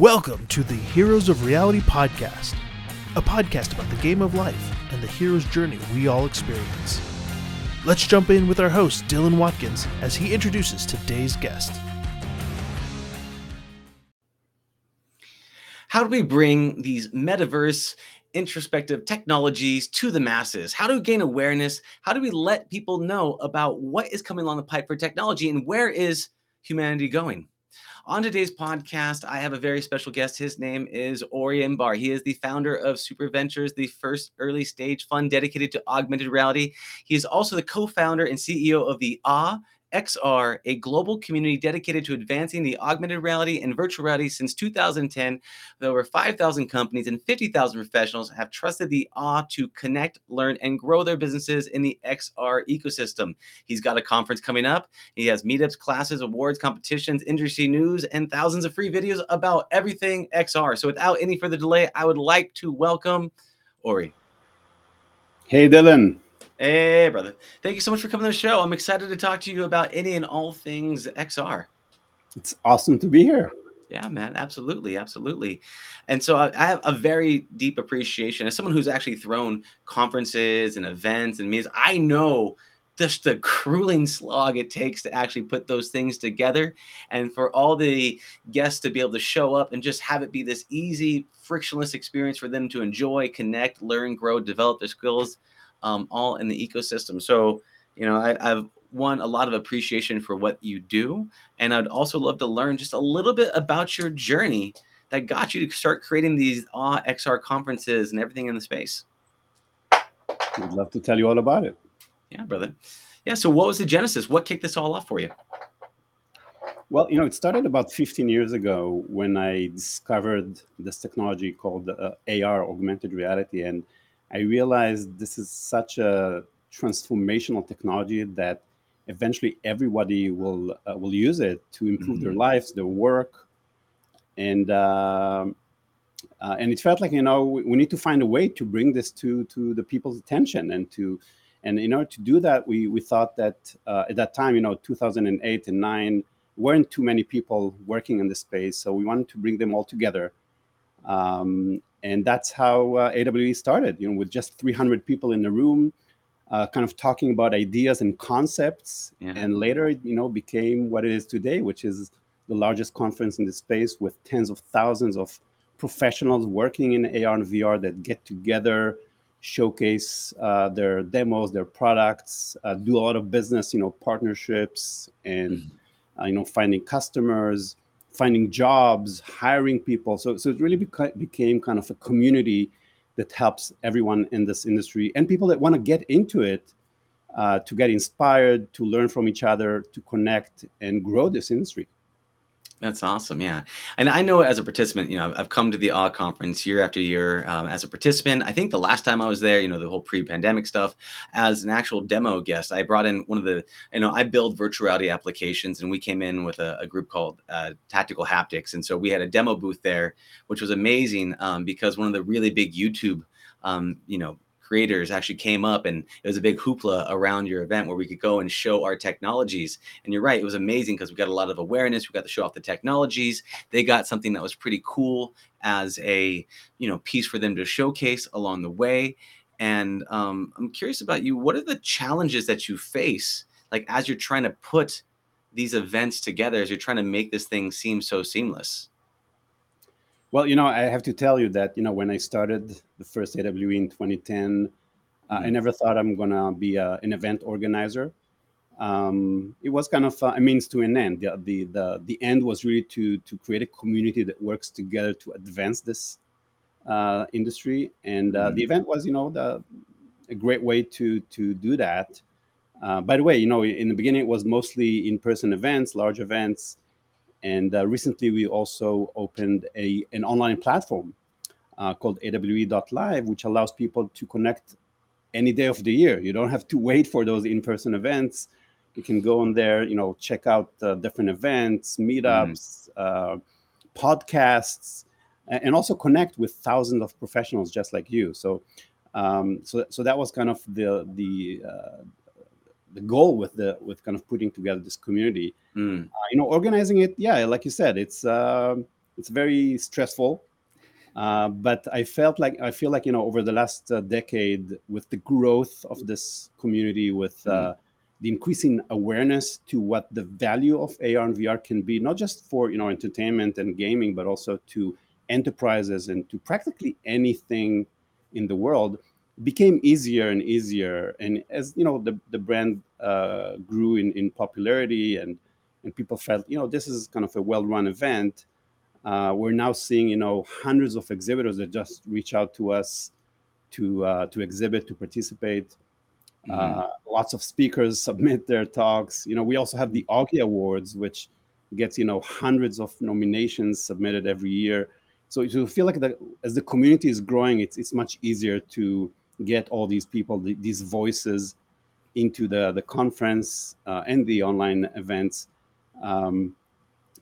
Welcome to the Heroes of Reality podcast, a podcast about the game of life and the hero's journey we all experience. Let's jump in with our host, Dylan Watkins, as he introduces today's guest. How do we bring these metaverse introspective technologies to the masses? How do we gain awareness? How do we let people know about what is coming along the pipe for technology and where is humanity going? On today's podcast, I have a very special guest. His name is Ori Inbar. He is the founder of Super Ventures, the first early stage fund dedicated to augmented reality. He is also the co founder and CEO of the Ah XR, a global community dedicated to advancing the augmented reality and virtual reality since 2010. With over 5,000 companies and 50,000 professionals have trusted the AWE to connect, learn, and grow their businesses in the XR ecosystem. He's got a conference coming up. He has meetups, classes, awards, competitions, industry news, and thousands of free videos about everything XR. So without any further delay, I would like to welcome Ori. Hey, Dylan. Hey, brother. Thank you so much for coming to the show. I'm excited to talk to you about any and all things XR. It's awesome to be here. Yeah, man. Absolutely. Absolutely. And so I, I have a very deep appreciation as someone who's actually thrown conferences and events and meetings. I know just the grueling slog it takes to actually put those things together and for all the guests to be able to show up and just have it be this easy frictionless experience for them to enjoy connect learn grow develop their skills um, all in the ecosystem. So, you know, I, I've won a lot of appreciation for what you do. And I'd also love to learn just a little bit about your journey that got you to start creating these AWE XR conferences and everything in the space. I'd love to tell you all about it. Yeah, brother. Yeah. So, what was the genesis? What kicked this all off for you? Well, you know, it started about 15 years ago when I discovered this technology called uh, AR, augmented reality, and I realized this is such a transformational technology that eventually everybody will uh, will use it to improve mm-hmm. their lives, their work, and uh, uh, and it felt like you know we, we, need to find a way to bring this to to the people's attention and to and in order to do that we we thought that uh, at that time you know 2008 and 9 weren't too many people working in the space so we wanted to bring them all together um, and that's how uh, AWE started. You know, with just 300 people in the room, uh, kind of talking about ideas and concepts, yeah. and later, you know, became what it is today, which is the largest conference in the space with tens of thousands of professionals working in AR and VR that get together, showcase uh, their demos, their products, uh, do a lot of business, you know, partnerships, and mm-hmm. you know, finding customers finding jobs, hiring people. So, so it really beca- became kind of a community that helps everyone in this industry and people that want to get into it uh, to get inspired, to learn from each other, to connect and grow this industry. That's awesome. Yeah. And I know as a participant, you know, I've come to the AWE conference year after year um, as a participant. I think the last time I was there, you know, the whole pre pandemic stuff, as an actual demo guest, I brought in one of the, you know, I build virtual reality applications and we came in with a, a group called uh, Tactical Haptics. And so we had a demo booth there, which was amazing um, because one of the really big YouTube um, you know, creators actually came up and it was a big hoopla around your event where we could go and show our technologies. And you're right, it was amazing because we got a lot of awareness. We got to show off the technologies. They got something that was pretty cool as a you know piece for them to showcase along the way. And um, I'm curious about you. What are the challenges that you face, like as you're trying to put these events together, as you're trying to make this thing seem so seamless? Well, you know, I have to tell you that, you know, when I started the first AWE in 2010, uh, mm-hmm. I never thought I'm going to be a, uh, an event organizer. Um, it was kind of a means to an end. The, the, the, the, end was really to, to create a community that works together to advance this uh, industry. And uh, mm-hmm. the event was, you know, the, a great way to, to do that. Uh, by the way, you know, in the beginning, it was mostly in-person events, large events. And uh, recently, we also opened a, an online platform uh, called AWE.live, which allows people to connect any day of the year. You don't have to wait for those in-person events. You can go on there, you know, check out uh, different events, meetups, mm. podcasts, and also connect with thousands of professionals just like you. So, um, so, so that was kind of the the uh, the goal with the with kind of putting together this community. Mm. Uh, you know, organizing it, yeah, like you said, it's uh, it's very stressful. Uh, but I felt like I feel like you know over the last uh, decade, with the growth of this community, with mm. the increasing awareness to what the value of AR and VR can be, not just for you know entertainment and gaming, but also to enterprises and to practically anything in the world, became easier and easier. And as you know, the the brand uh, grew in in popularity and and people felt you know this is kind of a well-run event uh, we're now seeing you know hundreds of exhibitors that just reach out to us to uh, to exhibit to participate mm-hmm. uh, lots of speakers submit their talks you know we also have the Auggie awards which gets you know hundreds of nominations submitted every year so you feel like the, as the community is growing it's it's much easier to get all these people the, these voices into the the conference uh, and the online events um,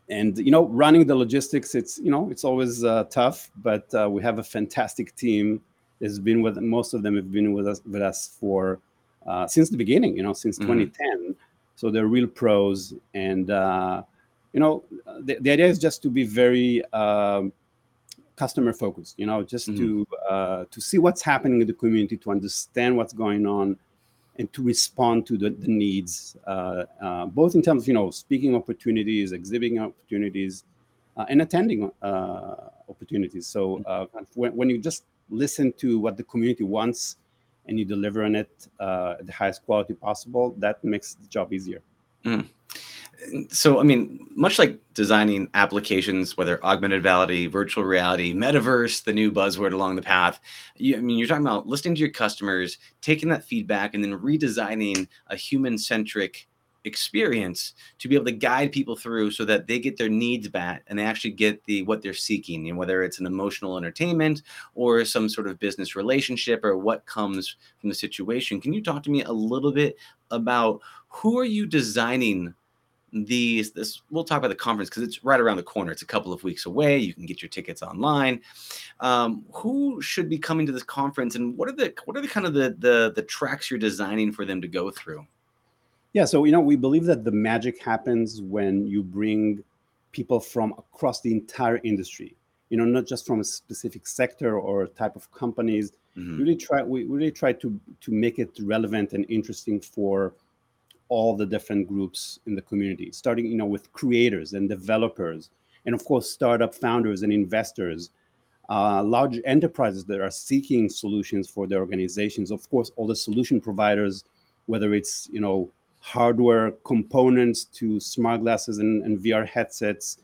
and you know, running the logistics, it's you know, it's always uh, tough, but uh, we have a fantastic team. Has been with most of them have been with us with us for uh, since the beginning. You know, since mm-hmm. 2010. So they're real pros, and uh, you know, the, the idea is just to be very um, customer focused. You know, just mm-hmm. to uh, to see what's happening in the community, to understand what's going on, and to respond to the, the needs, uh, uh, both in terms of you know speaking opportunities, exhibiting opportunities, uh, and attending uh, opportunities. So mm-hmm. uh, when, when you just listen to what the community wants and you deliver on it uh, at the highest quality possible, that makes the job easier. Mm so i mean much like designing applications whether augmented reality virtual reality metaverse the new buzzword along the path you, i mean you're talking about listening to your customers taking that feedback and then redesigning a human centric experience to be able to guide people through so that they get their needs met and they actually get the what they're seeking and whether it's an emotional entertainment or some sort of business relationship or what comes from the situation. Can you talk to me a little bit about who are you designing these this we'll talk about the conference because it's right around the corner. It's a couple of weeks away. You can get your tickets online. Um, who should be coming to this conference and what are the what are the kind of the, the the tracks you're designing for them to go through? Yeah so you know we believe that the magic happens when you bring people from across the entire industry you know not just from a specific sector or type of companies. Mm-hmm. really try we really try to to make it relevant and interesting for all the different groups in the community, starting you know with creators and developers, and of course startup founders and investors, uh, large enterprises that are seeking solutions for their organizations. Of course, all the solution providers, whether it's you know hardware components to smart glasses and, and VR headsets,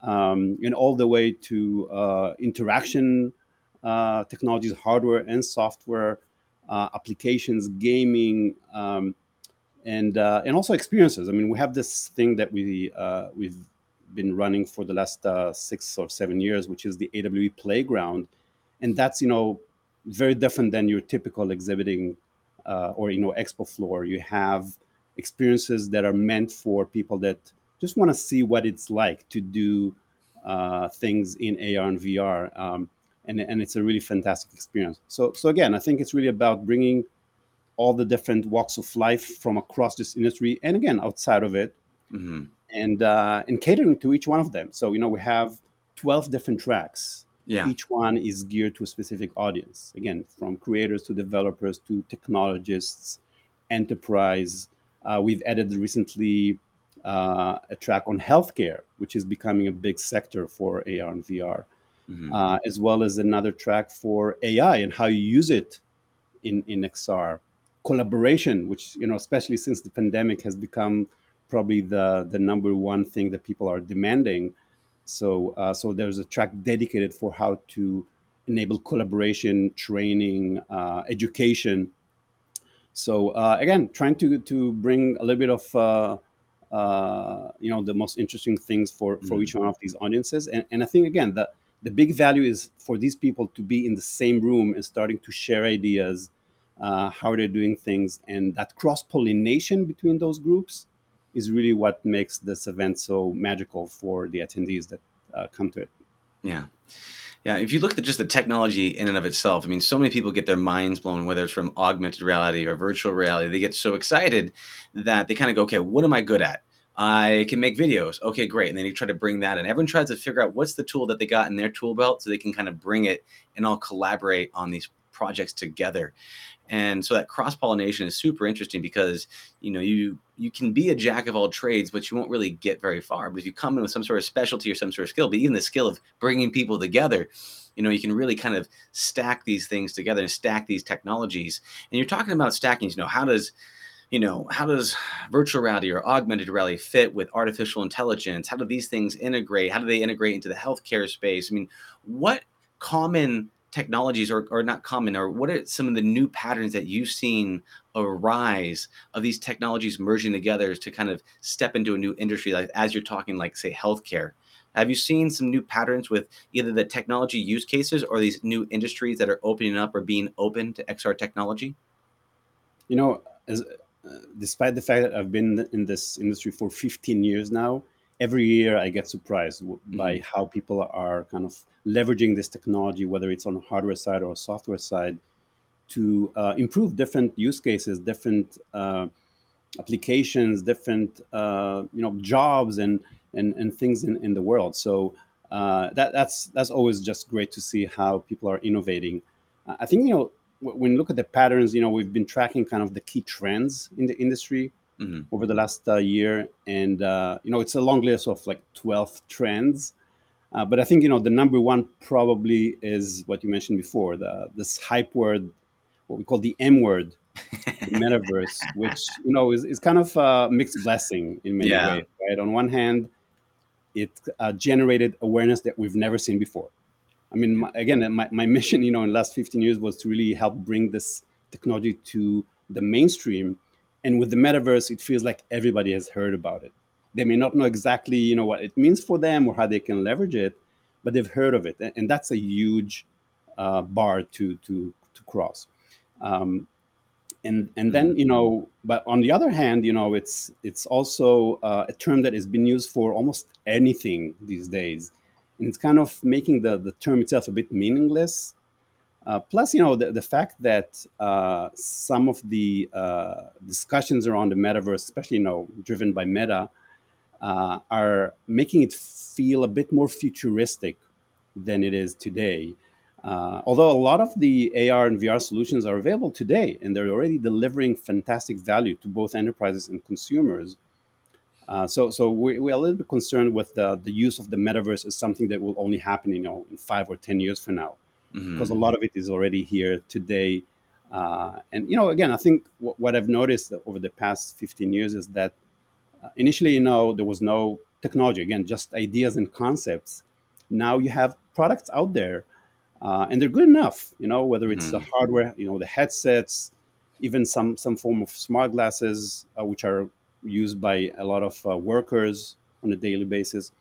um, and all the way to uh, interaction uh, technologies, hardware and software, uh, applications, gaming. Um, and uh, and also experiences. I mean, we have this thing that we uh, we've been running for the last uh, six or seven years, which is the AWE Playground, and that's you know very different than your typical exhibiting uh, or you know expo floor. You have experiences that are meant for people that just want to see what it's like to do uh, things in AR and VR, um, and and it's a really fantastic experience. So so again, I think it's really about bringing all the different walks of life from across this industry and again outside of it. Mm-hmm. and uh, and catering to each one of them. So you know we have 12 different tracks. Yeah. Each one is geared to a specific audience. Again from creators to developers to technologists enterprise. Uh, we've added recently uh, a track on healthcare which is becoming a big sector for ar and vr mm-hmm. Uh, as well as another track for ai and how you use it in in xr collaboration, which you know, especially since the pandemic, has become probably the the number one thing that people are demanding. So uh, so there's a track dedicated for how to enable collaboration, training, uh, education. So uh, again, trying to to bring a little bit of uh, uh, you know the most interesting things for for mm-hmm. each one of these audiences, and and I think again the the big value is for these people to be in the same room and starting to share ideas uh, how they're doing things, and that cross pollination between those groups is really what makes this event so magical for the attendees that uh, come to it. Yeah. Yeah, if you look at just the technology in and of itself, I mean, so many people get their minds blown, whether it's from augmented reality or virtual reality. They get so excited that they kind of go, okay, what am I good at? I can make videos. Okay, great. And then you try to bring that in. Everyone tries to figure out what's the tool that they got in their tool belt so they can kind of bring it and all collaborate on these projects together. And so that cross pollination is super interesting because you know you you can be a jack of all trades, but you won't really get very far. But if you come in with some sort of specialty or some sort of skill, but even the skill of bringing people together, you know you can really kind of stack these things together and stack these technologies. And you're talking about stacking. You know how does you know, how does virtual reality or augmented reality fit with artificial intelligence? How do these things integrate? How do they integrate into the healthcare space? I mean, what common technologies are, or not common or what are some of the new patterns that you've seen arise of these technologies merging together to kind of step into a new industry like as you're talking like say healthcare? Have you seen some new patterns with either the technology use cases or these new industries that are opening up or being open to xr technology? You know as uh, despite the fact that I've been in this industry for 15 years now, every year I get surprised mm-hmm. by how people are kind of leveraging this technology, whether it's on the hardware side or software side, to uh, improve different use cases, different uh, applications, different uh, you know jobs and and and things in, in the world. So uh, that that's that's always just great to see how people are innovating. I think you know when you look at the patterns, you know, we've been tracking kind of the key trends in the industry mm-hmm. over the last uh, year, and uh, you know, it's a long list of like twelve trends. Uh, but I think you know the number one probably is what you mentioned before, the this hype word, what we call the M word, the metaverse, which you know is, is kind of a mixed blessing in many yeah. ways. Right, on one hand, it uh, generated awareness that we've never seen before I mean, my, again, my, my mission, you know, in the last 15 years was to really help bring this technology to the mainstream. And with the metaverse, it feels like everybody has heard about it. They may not know exactly, you know, what it means for them or how they can leverage it, but they've heard of it, and that's a huge uh, bar to to to cross. Um, and and then you know, but on the other hand, you know, it's it's also uh, a term that has been used for almost anything these days and it's kind of making the, the term itself a bit meaningless. Uh, plus, you know, the, the fact that uh, some of the uh, discussions around the metaverse, especially, you know, driven by Meta, are making it feel a bit more futuristic than it is today. Uh, although a lot of the AR and VR solutions are available today, and they're already delivering fantastic value to both enterprises and consumers, uh, so, so we, we're a little bit concerned with the, the use of the metaverse as something that will only happen, you know, in five or ten years from now, mm-hmm. because a lot of it is already here today. Uh, and you know, again, I think w- what I've noticed over the past 15 years is that uh, initially, you know, there was no technology. Again, just ideas and concepts. Now you have products out there, uh, and they're good enough. You know, whether it's mm-hmm. the hardware, you know, the headsets, even some some form of smart glasses, uh, which are used by a lot of uh, workers on a daily basis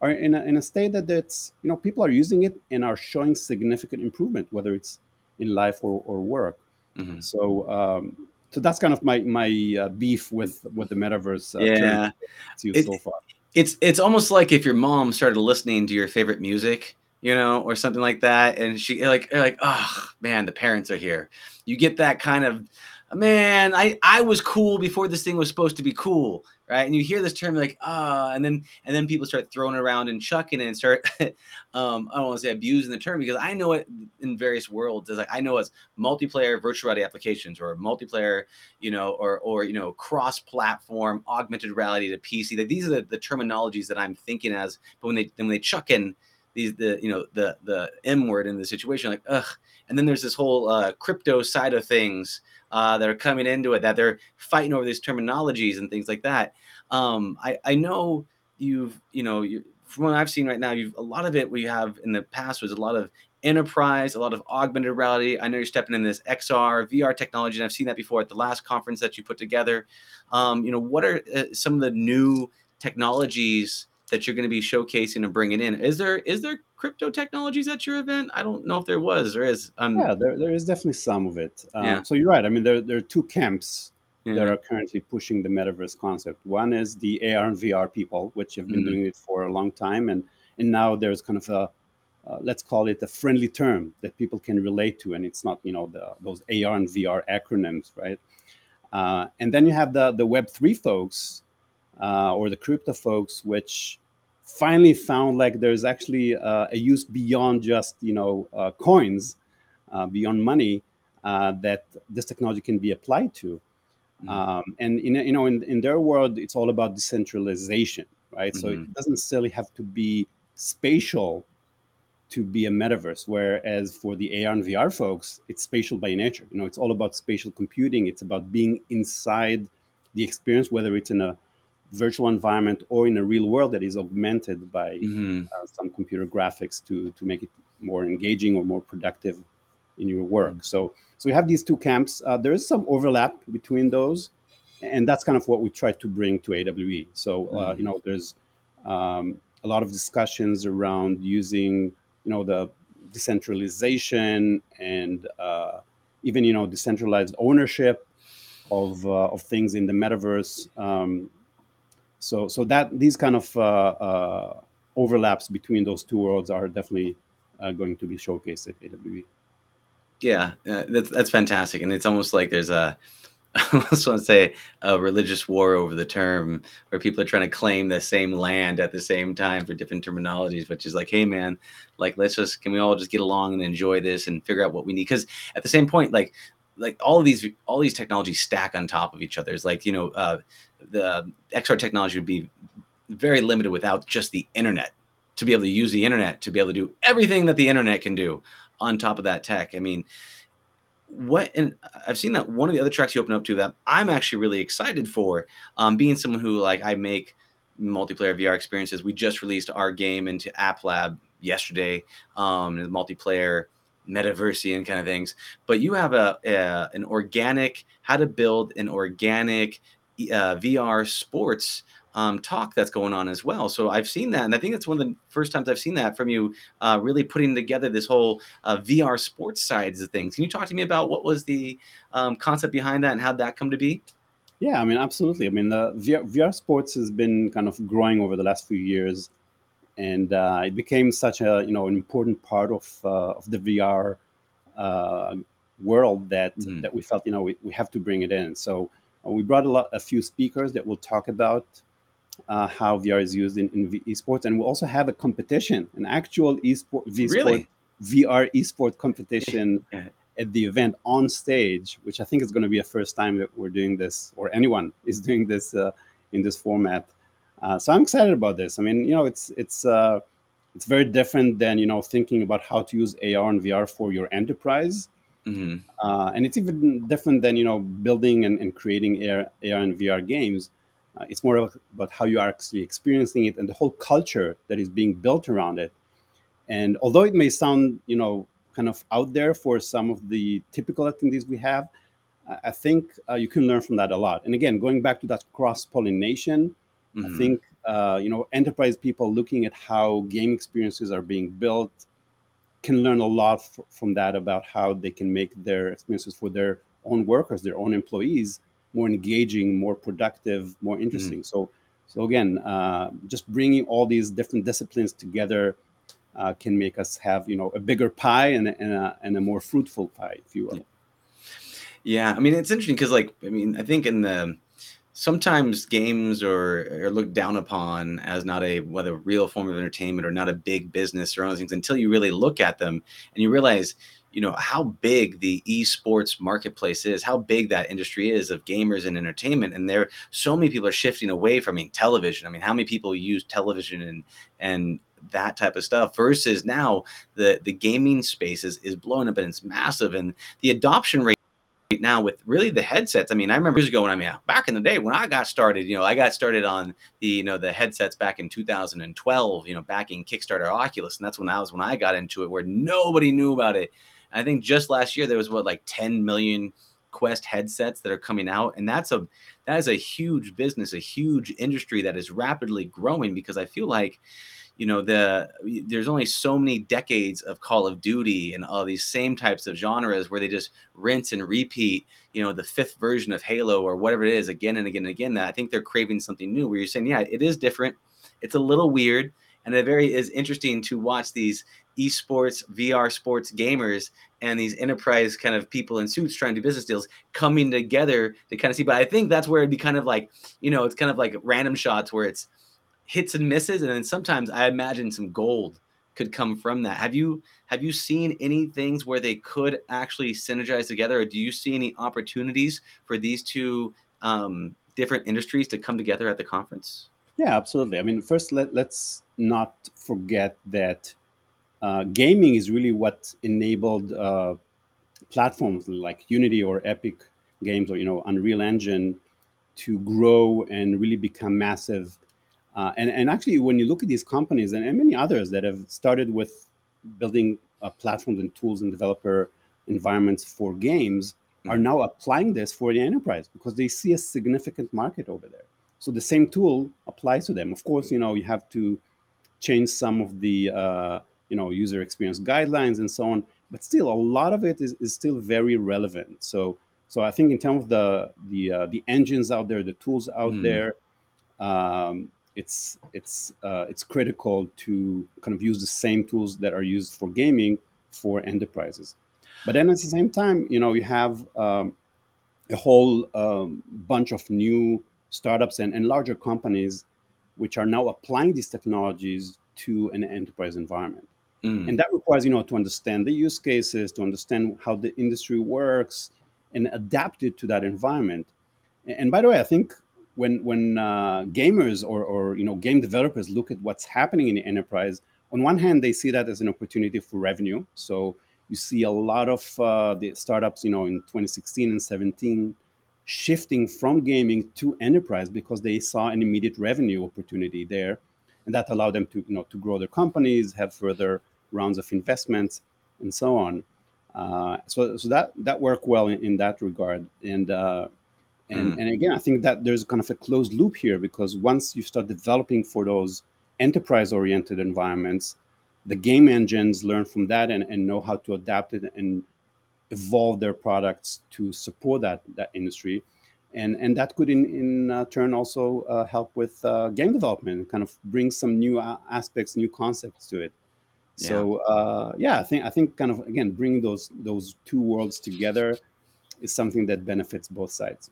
are in a, in a state that that's you know people are using it and are showing significant improvement whether it's in life or, or work. Mm-hmm. so um, so that's kind of my my uh, beef with with the metaverse uh, yeah. it, so far. it's it's almost like if your mom started listening to your favorite music you know or something like that and she like like oh man the parents are here. You get that kind of man, I I was cool before this thing was supposed to be cool, right? And you hear this term like ah, and then and then people start throwing around and chucking and start um, I don't want to say abusing the term because I know it in various worlds. As like I know as multiplayer virtual reality applications or multiplayer, you know, or or you know, cross-platform augmented reality to PC. Like these are the, the terminologies that I'm thinking as, but when they when they chuck in these the you know the the M word in the situation, like ugh. And then there's this whole uh, crypto side of things uh, that are coming into it, that they're fighting over these terminologies and things like that. Um, I, I know you've, you know, you, from what I've seen right now, you've a lot of it we have in the past was a lot of enterprise, a lot of augmented reality. I know you're stepping in this XR, VR technology, and I've seen that before at the last conference that you put together. Um, you know, what are uh, some of the new technologies that you're going to be showcasing and bringing in? Is there is there crypto technologies at your event? I don't know if there was or is. Um, yeah, there, there is definitely some of it. Um, yeah. So you're right. I mean, there, there are two camps yeah. that are currently pushing the metaverse concept. One is the AR and VR people, which have been mm-hmm. doing it for a long time, and and now there's kind of a uh, let's call it a friendly term that people can relate to, and it's not you know the, those AR and VR acronyms, right? Uh, and then you have the the Web three folks uh, or the crypto folks, which finally found like there's actually uh, a use beyond just you know uh, coins, uh, beyond money uh, that this technology can be applied to. Mm-hmm. Um, and in you know in, in their world, it's all about decentralization, right? Mm-hmm. So it doesn't necessarily have to be spatial to be a metaverse. Whereas for the AR and VR folks, it's spatial by nature. You know, it's all about spatial computing. It's about being inside the experience, whether it's in a virtual environment or in a real world that is augmented by mm-hmm. uh, some computer graphics to to make it more engaging or more productive in your work. Mm-hmm. So so we have these two camps. Uh, there is some overlap between those, and that's kind of what we try to bring to AWE. So uh, mm-hmm. you know, there's um, a lot of discussions around using you know the decentralization and uh, even you know decentralized ownership of uh, of things in the metaverse. Um, so so that these kind of uh, uh overlaps between those two worlds are definitely uh, going to be showcased at AWE. Yeah, uh, that's that's fantastic, and it's almost like there's a I almost want to say a religious war over the term where people are trying to claim the same land at the same time for different terminologies, which is like, hey man, like let's just can we all just get along and enjoy this and figure out what we need? Because at the same point, like like all of these all these technologies stack on top of each other. It's like you know uh, the XR technology would be very limited without just the internet to be able to use the internet to be able to do everything that the internet can do on top of that tech. I mean, what and I've seen that one of the other tracks you open up to that I'm actually really excited for. Um, being someone who like I make multiplayer VR experiences. We just released our game into App Lab yesterday. Um, the multiplayer metaversian kind of things. But you have a, a an organic how to build an organic uh, VR sports um, talk that's going on as well. So I've seen that, and I think it's one of the first times I've seen that from you, uh, really putting together this whole uh, VR sports sides of things. Can you talk to me about what was the um, concept behind that and how that come to be? Yeah, I mean, absolutely. I mean, the VR, VR sports has been kind of growing over the last few years, and uh, it became such a you know an important part of uh, of the VR uh, world that mm. that we felt you know we, we have to bring it in. So uh, we brought a lot a few speakers that will talk about uh, how VR is used in, in esports, and we also have a competition, an actual esport, really? VR esport competition at the event on stage, which I think is going to be a first time that we're doing this, or anyone is doing this uh, in this format. Uh, so I'm excited about this. I mean, you know, it's it's uh, it's very different than you know thinking about how to use AR and VR for your enterprise. Mm-hmm. Uh, and it's even different than you know building and, and creating AR, AR and VR games uh, it's more about how you are actually experiencing it and the whole culture that is being built around it. And although it may sound, you know, kind of out there for some of the typical attendees we have, I think uh, you can learn from that a lot. And again, going back to that cross pollination, mm-hmm. I think uh, you know enterprise people looking at how game experiences are being built can learn a lot f- from that about how they can make their experiences for their own workers, their own employees, more engaging, more productive, more interesting. Mm-hmm. So, so again, uh, just bringing all these different disciplines together uh, can make us have you know a bigger pie and a, and a, and a more fruitful pie, if you will. Yeah, I mean it's interesting because like I mean I think in the sometimes games are, are looked down upon as not a whether real form of entertainment or not a big business or other things until you really look at them and you realize you know how big the esports marketplace is how big that industry is of gamers and entertainment. And there so many people are shifting away from I mean, television. I mean how many people use television and and that type of stuff versus now the the gaming space is, is blowing up and it's massive. And the adoption rate now with really the headsets. I mean, I remember years ago when I mean back in the day when I got started, you know, I got started on the you know the headsets back in 2012, you know, backing Kickstarter Oculus, and that's when that was when I got into it where nobody knew about it. I think just last year there was what like 10 million Quest headsets that are coming out, and that's a that is a huge business, a huge industry that is rapidly growing because I feel like you know the there's only so many decades of call of duty and all these same types of genres where they just rinse and repeat you know the fifth version of halo or whatever it is again and again and again that i think they're craving something new where you're saying yeah it is different it's a little weird and it very is interesting to watch these esports, VR sports gamers and these enterprise kind of people in suits trying to do business deals coming together to kind of see. But I think that's where it'd be kind of like, you know, it's kind of like random shots where it's hits and misses, and then sometimes I imagine some gold could come from that. Have you have you seen any things where they could actually synergize together, or do you see any opportunities for these two um, different industries to come together at the conference? Yeah, absolutely. I mean, first let let's not forget that uh, gaming is really what enabled uh, platforms like Unity or Epic Games or you know Unreal Engine to grow and really become massive. Uh, and and actually, when you look at these companies and, and many others that have started with building uh, platforms and tools and developer environments for games, mm-hmm. are now applying this for the enterprise because they see a significant market over there. So the same tool applies to them. Of course, you know you have to change some of the uh, you know user experience guidelines and so on but still a lot of it is, is still very relevant so so i think in terms of the the uh, the engines out there the tools out mm. there um, it's it's uh, it's critical to kind of use the same tools that are used for gaming for enterprises but then at the same time you know you have um, a whole um, bunch of new startups and, and larger companies which are now applying these technologies to an enterprise environment Mm. And that requires, you know, to understand the use cases, to understand how the industry works, and adapt it to that environment. And by the way, I think when when uh, gamers or or you know game developers look at what's happening in the enterprise, on one hand they see that as an opportunity for revenue. So you see a lot of uh, the startups, you know, in 2016 and 17 shifting from gaming to enterprise because they saw an immediate revenue opportunity there and that allowed them to you know to grow their companies have further rounds of investments, and so on. Uh, so, so that that worked well in, in that regard. And uh, and mm. and again, I think that there's kind of a closed loop here because once you start developing for those enterprise-oriented environments, the game engines learn from that and, and know how to adapt it and evolve their products to support that that industry. And and that could in in uh, turn also uh, help with uh, game development kind of bring some new aspects new concepts to it. So uh, yeah, I think I think kind of again bringing those those two worlds together is something that benefits both sides.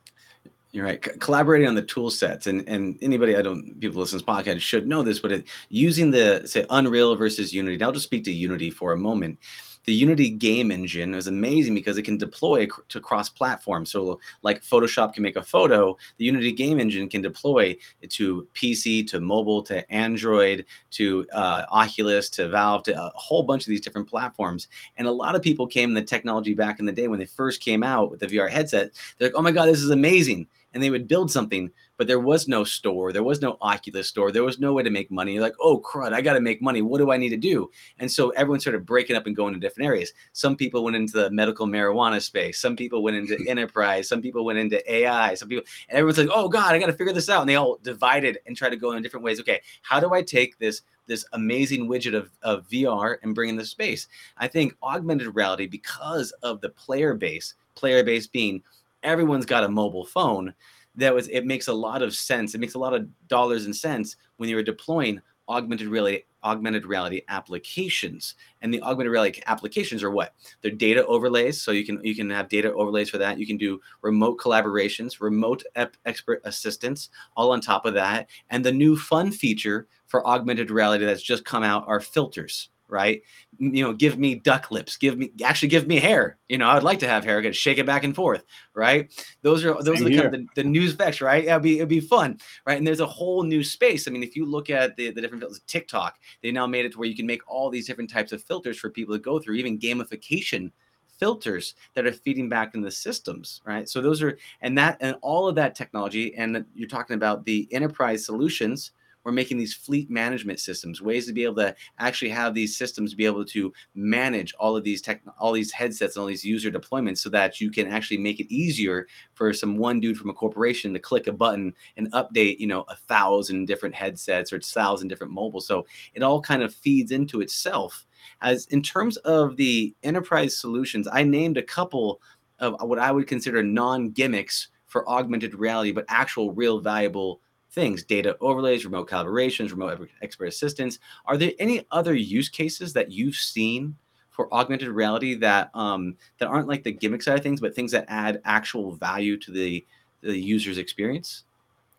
You're right. Collaborating on the tool sets, and and anybody I don't people listen to this podcast should know this, but it, using the say Unreal versus Unity. I'll just speak to Unity for a moment the Unity game engine is amazing because it can deploy to cross platform. So, like Photoshop can make a photo, the Unity game engine can deploy to PC, to mobile, to Android, to uh, Oculus, to Valve, to a whole bunch of these different platforms. And a lot of people came the technology back in the day when they first came out with the VR headset. They're like, oh my God, this is amazing. And they would build something but there was no store. There was no Oculus store. There was no way to make money. You're like, oh, crud, I got to make money. What do I need to do? And so everyone started breaking up and going to different areas. Some people went into the medical marijuana space. Some people went into enterprise. Some people went into AI. Some people, and everyone's like, oh, God, I got to figure this out. And they all divided and tried to go in different ways. Okay, how do I take this? this amazing widget of, of VR and bring in the space. I think augmented reality, because of the player base, player base being everyone's got a mobile phone, that was it makes a lot of sense. It makes a lot of dollars and cents when you are deploying augmented reality augmented reality applications. And the augmented reality applications are what? They're data overlays. So you can you can have data overlays for that. You can do remote collaborations remote ep- expert assistance all on top of that. And the new fun feature for augmented reality that's just come out are filters right? You know, give me duck lips, give me actually give me hair. You know, I'd like to have hair, I could shake it back and forth, right? Those are those Same are the kind of the, the news effects, right? Yeah, it'd be it'd be fun, right? And there's a whole new space. I mean, if you look at the, the different filters, TikTok, they now made it to where you can make all these different types of filters for people to go through, even gamification filters that are feeding back in the systems right so those are and that and all of that technology and you're talking about the enterprise solutions we're making these fleet management systems, ways to be able to actually have these systems be able to manage all of these tech, all these headsets and all these user deployments, so that you can actually make it easier for some one dude from a corporation to click a button and update, you know, a thousand different headsets or a thousand different mobile. So it all kind of feeds into itself. As in terms of the enterprise solutions, I named a couple of what I would consider non gimmicks for augmented reality, but actual real valuable things data overlays, remote collaborations, remote expert assistance. Are there any other use cases that you've seen for augmented reality that um, that aren't like the gimmick side of things, but things that add actual value to the, the user's experience?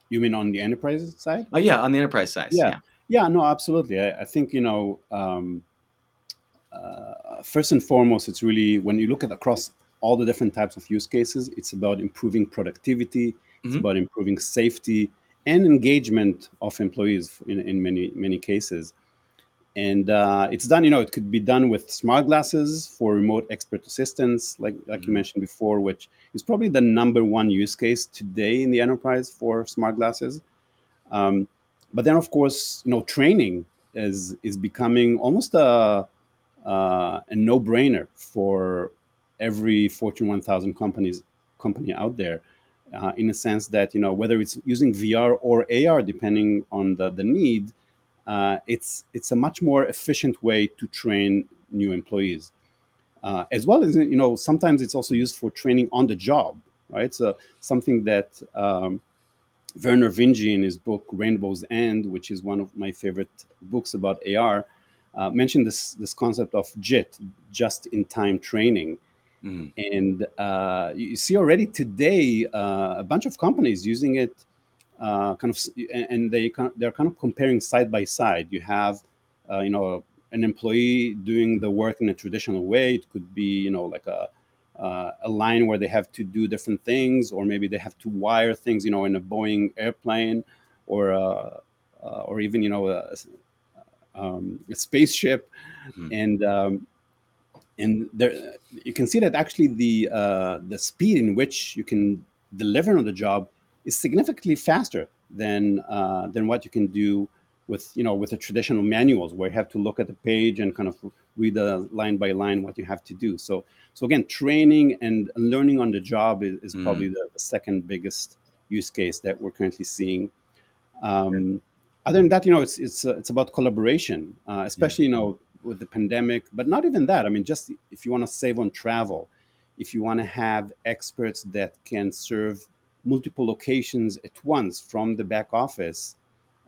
You mean on the enterprise side? Oh, yeah, on the enterprise side. Yeah. yeah. Yeah, no, absolutely. I, I think, you know, um, uh, first and foremost, it's really when you look at across all the different types of use cases, it's about improving productivity, it's mm-hmm. about improving safety and engagement of employees in, in many, many cases. And uh, it's done, you know, it could be done with smart glasses for remote expert assistance, like, like mm-hmm. you mentioned before, which is probably the number one use case today in the enterprise for smart glasses. Um, but then, of course, you know, training is is becoming almost a uh, a no-brainer for every Fortune 1000 companies company out there, uh, in a sense that you know whether it's using VR or AR, depending on the the need, uh, it's it's a much more efficient way to train new employees. Uh, as well as you know, sometimes it's also used for training on the job, right? So something that um, Vernor Vinge in his book Rainbow's End, which is one of my favorite books about AR, uh, mentioned this this concept of JIT, just in time training. Mm. And uh, you see already today uh, a bunch of companies using it, uh, kind of, and they they're kind of comparing side by side. You have, uh, you know, an employee doing the work in a traditional way. It could be, you know, like a uh, a line where they have to do different things, or maybe they have to wire things, you know, in a Boeing airplane, or uh, uh, or even you know a, um, a spaceship, mm-hmm. and um, and there you can see that actually the uh, the speed in which you can deliver on the job is significantly faster than uh, than what you can do with you know with the traditional manuals where you have to look at the page and kind of read the line by line what you have to do. So so again training and learning on the job is, is mm. probably the, the, second biggest use case that we're currently seeing. Um, other than that you know it's it's uh, it's about collaboration uh, especially you know with the pandemic but not even that i mean just if you want to save on travel if you want to have experts that can serve multiple locations at once from the back office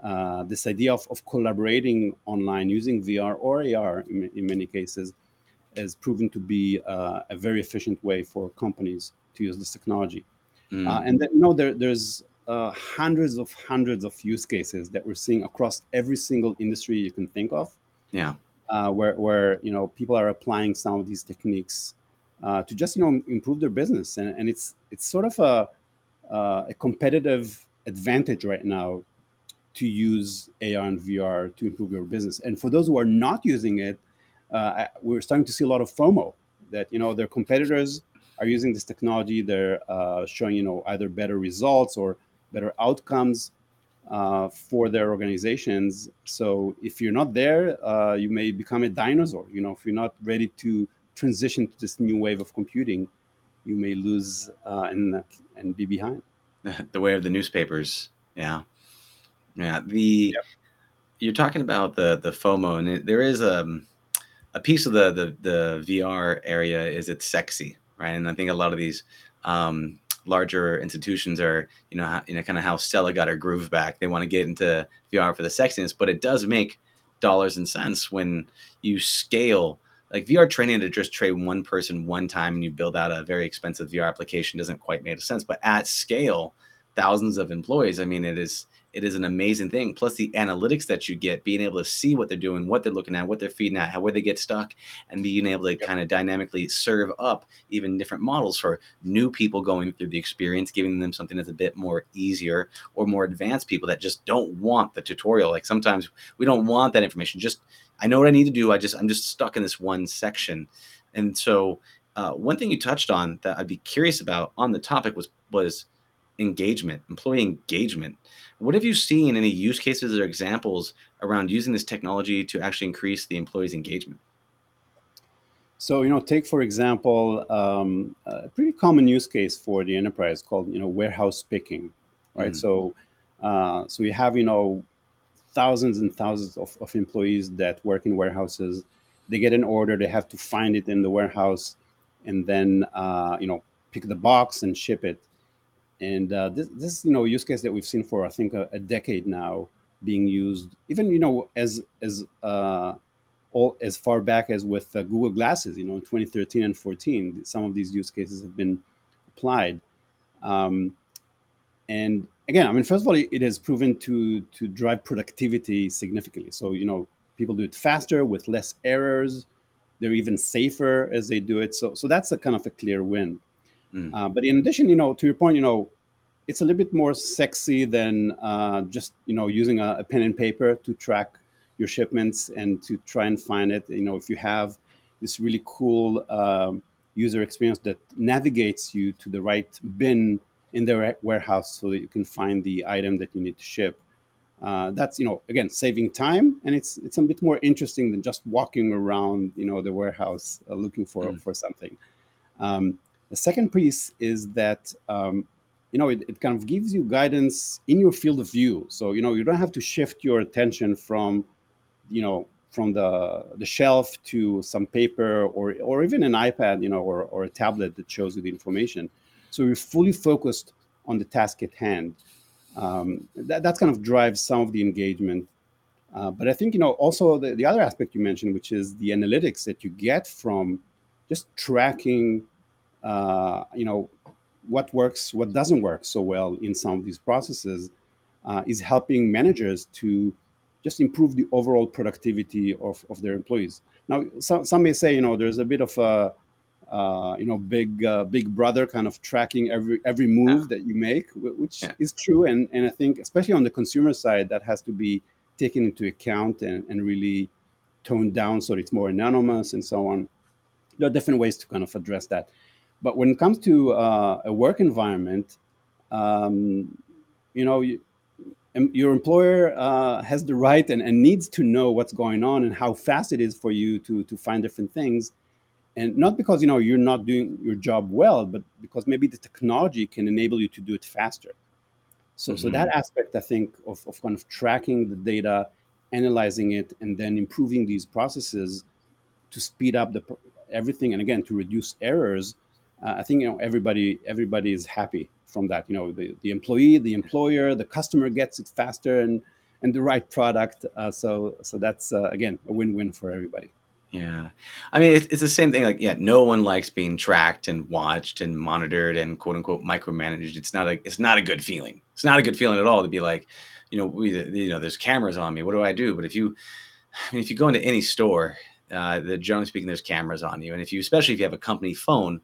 uh, this idea of, of collaborating online using VR or AR in, in many cases has proven to be uh, a very efficient way for companies to use this technology. Mm. Uh, and then, you know, there, there's uh, hundreds of hundreds of use cases that we're seeing across every single industry you can think of. Yeah. Uh, where, where, you know, people are applying some of these techniques to just, you know, improve their business. And, and it's, it's sort of a, a competitive advantage right now to use AR and VR to improve your business. And for those who are not using it, uh, we're starting to see a lot of FOMO that you know their competitors are using this technology. They're uh, showing you know either better results or better outcomes uh, for their organizations. So if you're not there, uh, you may become a dinosaur. You know, if you're not ready to transition to this new wave of computing, you may lose uh, and and be behind. the way of the newspapers. Yeah. Yeah, the yep. you're talking about the the FOMO, and it, there is a um, a piece of the, the the VR area is it's sexy, right? And I think a lot of these um, larger institutions are, you know, you know, kind of how Stella got her groove back. They want to get into VR for the sexiness, but it does make dollars and cents when you scale like VR training to just train one person one time and you build out a very expensive VR application doesn't quite make sense. But at scale, thousands of employees, I mean, it is it is an amazing thing. Plus the analytics that you get, being able to see what they're doing, what they're looking at, what they're feeding at, how where they get stuck, and being able to kind of dynamically serve up even different models for new people going through the experience, giving them something that's a bit more easier, or more advanced people that just don't want the tutorial. Like sometimes we don't want that information. Just I know what I need to do. I just I'm just stuck in this one section, and so uh, one thing you touched on that I'd be curious about on the topic was was engagement, employee engagement. What have you seen any use cases or examples around using this technology to actually increase the employee's engagement? So, you know, take for example um, a pretty common use case for the enterprise called, you know, warehouse picking, right? Mm. So, uh, so you have, you know, thousands and thousands of, of employees that work in warehouses. They get an order, they have to find it in the warehouse, and then, uh, you know, pick the box and ship it and uh, this, this you know use case that we've seen for I think a, a decade now being used, even you know as as uh, all as far back as with uh, Google Glasses, you know, in 2013 and 14, some of these use cases have been applied. Um, and again, I mean, first of all, it has proven to to drive productivity significantly. So you know, people do it faster with less errors. They're even safer as they do it. So so that's a kind of a clear win. Mm. Uh, but in addition, you know, to your point, you know, it's a little bit more sexy than uh, just you know using a, a, pen and paper to track your shipments and to try and find it. You know, if you have this really cool um, user experience that navigates you to the right bin in the warehouse so that you can find the item that you need to ship. Uh, that's you know again saving time and it's it's a bit more interesting than just walking around you know the warehouse uh, looking for mm. for something. Um, the second piece is that um, you know it, it kind of gives you guidance in your field of view. So you know you don't have to shift your attention from you know from the the shelf to some paper or or even an iPad you know or, or a tablet that shows you the information. So you're fully focused on the task at hand. Um, that that's kind of drives some of the engagement. Uh, but I think you know also the, the other aspect you mentioned, which is the analytics that you get from just tracking uh, you know, what works, what doesn't work so well in some of these processes uh, is helping managers to just improve the overall productivity of, of their employees. Now, some, some may say, you know, there's a bit of a, uh, you know, big uh, big brother kind of tracking every every move yeah. that you make, which yeah. is true. And and I think especially on the consumer side, that has to be taken into account and, and really toned down so it's more anonymous and so on. There are different ways to kind of address that. But when it comes to uh, a work environment, um, you know, you, your employer uh, has the right and, and, needs to know what's going on and how fast it is for you to to find different things and not because you know you're not doing your job well but because maybe the technology can enable you to do it faster so mm-hmm. so that aspect i think of, of kind of tracking the data analyzing it and then improving these processes to speed up the everything and again to reduce errors uh, I think you know everybody everybody is happy from that. You know, the, the employee, the employer, the customer gets it faster and and the right product. Uh, so so that's uh, again a win-win for everybody. Yeah, I mean it's, it's the same thing. Like yeah, no one likes being tracked and watched and monitored and quote unquote micromanaged. It's not a it's not a good feeling. It's not a good feeling at all to be like, you know, we you know there's cameras on me. What do I do? But if you I mean, if you go into any store, uh, the generally speaking, there's cameras on you, and if you especially if you have a company phone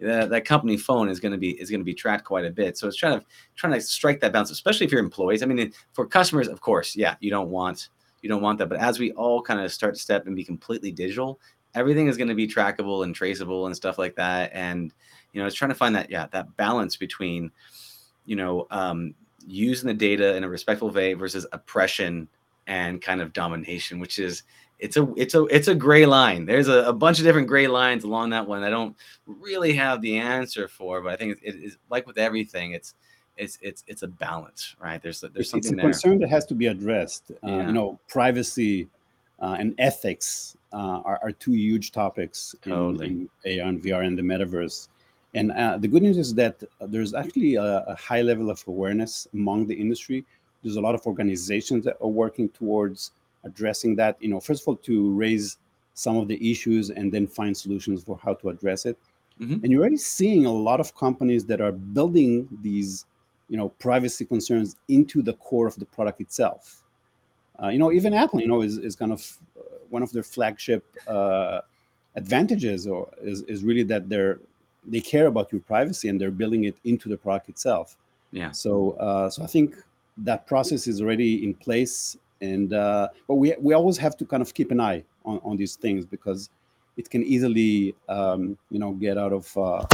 that, that company phone is going to be is going to be tracked quite a bit. So it's trying to trying to strike that balance, especially if you're employees. I mean, for customers, of course, yeah, you don't want you don't want that. But as we all kind of start to step and be completely digital, everything is going to be trackable and traceable and stuff like that. And you know, it's trying to find that yeah that balance between you know um, using the data in a respectful way versus oppression and kind of domination, which is it's a it's a it's a gray line. There's a, a, bunch of different gray lines along that one. I don't really have the answer for, but I think it is like with everything. It's it's it's it's a balance, right? There's there's something it's a there. concern that has to be addressed. Uh, yeah. You know, privacy uh, and ethics uh, are, are two huge topics totally. in, AR and VR and the metaverse. And uh, the good news is that there's actually a, a high level of awareness among the industry. There's a lot of organizations that are working towards addressing that you know first of all to raise some of the issues and then find solutions for how to address it. Mm-hmm. and you're already seeing a lot of companies that are building these you know privacy concerns into the core of the product itself. Uh, you know even apple you know is, is kind of uh, one of their flagship uh, advantages or is, is really that they're they care about your privacy and they're building it into the product itself. Yeah. So uh, so i think that process is already in place and uh, but we we always have to kind of keep an eye on, on these things because it can easily um, you know get out of uh,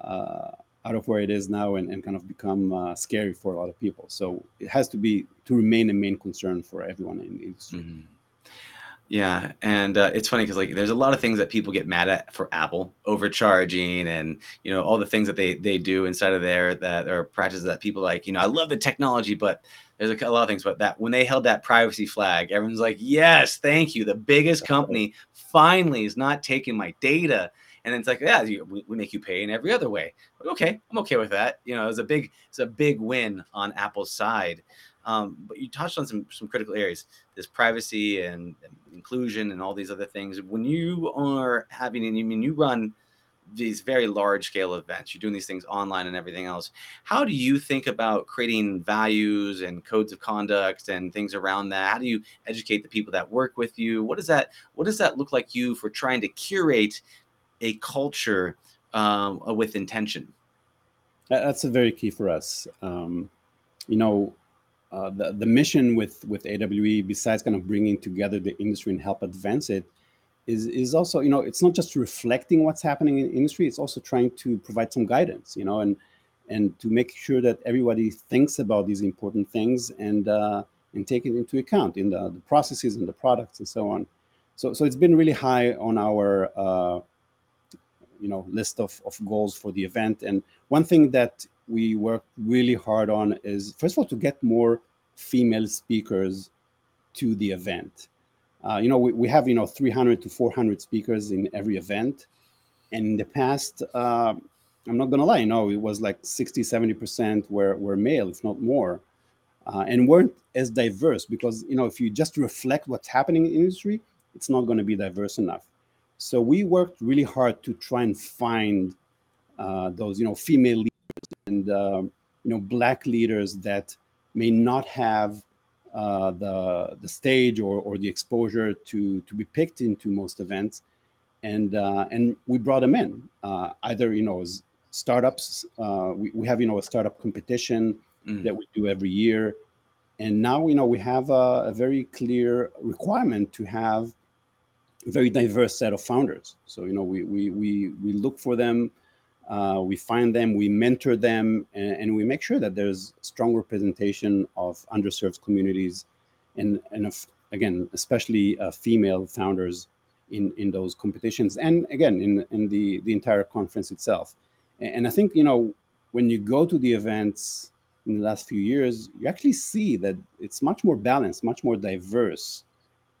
uh, out of where it is now and, and kind of become uh, scary for a lot of people so it has to be to remain a main concern for everyone in the industry mm-hmm. Yeah, and uh, it's funny because like there's a lot of things that people get mad at for Apple overcharging and you know all the things that they they do inside of there that are practices that people like you know I love the technology but there's a, a lot of things but that when they held that privacy flag everyone's like yes thank you the biggest company finally is not taking my data. And it's like yeah you, we, we make you pay in every other way. Okay i'm okay with that you know it's a big it's a big win on apple's side um, but you touched on some some critical areas this privacy and, and inclusion and all these other things. When you are having and I mean you run these very large scale events you're doing these things online and everything else how do you think about creating values and codes of conduct and things around that? How do you educate the people that work with you? What does that what does that look like you for trying to curate a culture um, with intention? That's a very key for us. Um, you know uh, the, the mission with with AWE besides kind of bringing together the industry and help advance it is is also you know it's not just reflecting what's happening in industry it's also trying to provide some guidance you know and and to make sure that everybody thinks about these important things and uh, and take it into account in the, the processes and the products and so on. So so it's been really high on our uh, you know list of, of goals for the event and one thing that we work really hard on is first of all to get more female speakers to the event uh, you know, we, we have, you know, 300 to 400 speakers in every event. And in the past, uh, I'm not to lie, know, it was like 60, 70% were, were male, if not more. Uh, and weren't as diverse because, you know, if you just reflect what's happening in industry, it's not going to be diverse enough. So we worked really hard to try and find uh, those, you know, female leaders and, um, you know, black leaders that may not have uh, the the stage or, or the exposure to to be picked into most events, and uh, and we brought them in uh, either you know as startups. Uh, we we have you know a startup competition mm. that we do every year, and now you know we have a, a very clear requirement to have very diverse set of founders. So you know we we we we look for them uh, we find them, we mentor them, and, and, we make sure that there's strong representation of underserved communities, and and of, again, especially uh, female founders in in those competitions, and again in in the the entire conference itself. And, and I think you know when you go to the events in the last few years, you actually see that it's much more balanced, much more diverse.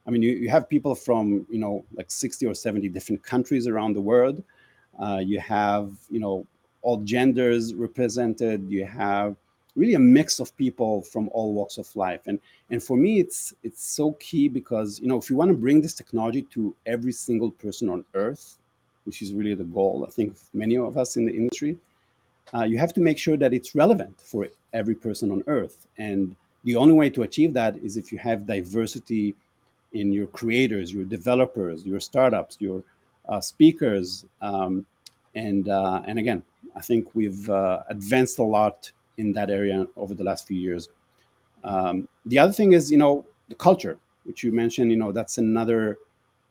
I mean, you, you have people from you know like 60 or 70 different countries around the world uh, you have, you know, all genders represented. You have really a mix of people from all walks of life. And and for me, it's it's so key because you know if you want to bring this technology to every single person on Earth, which is really the goal, I think many of us in the industry, uh, you have to make sure that it's relevant for every person on Earth. And the only way to achieve that is if you have diversity in your creators, your developers, your startups, your uh, speakers, um, and uh, and again, I think we've uh, advanced a lot in that area over the last few years. Um, the other thing is, you know, the culture, which you mentioned. You know, that's another.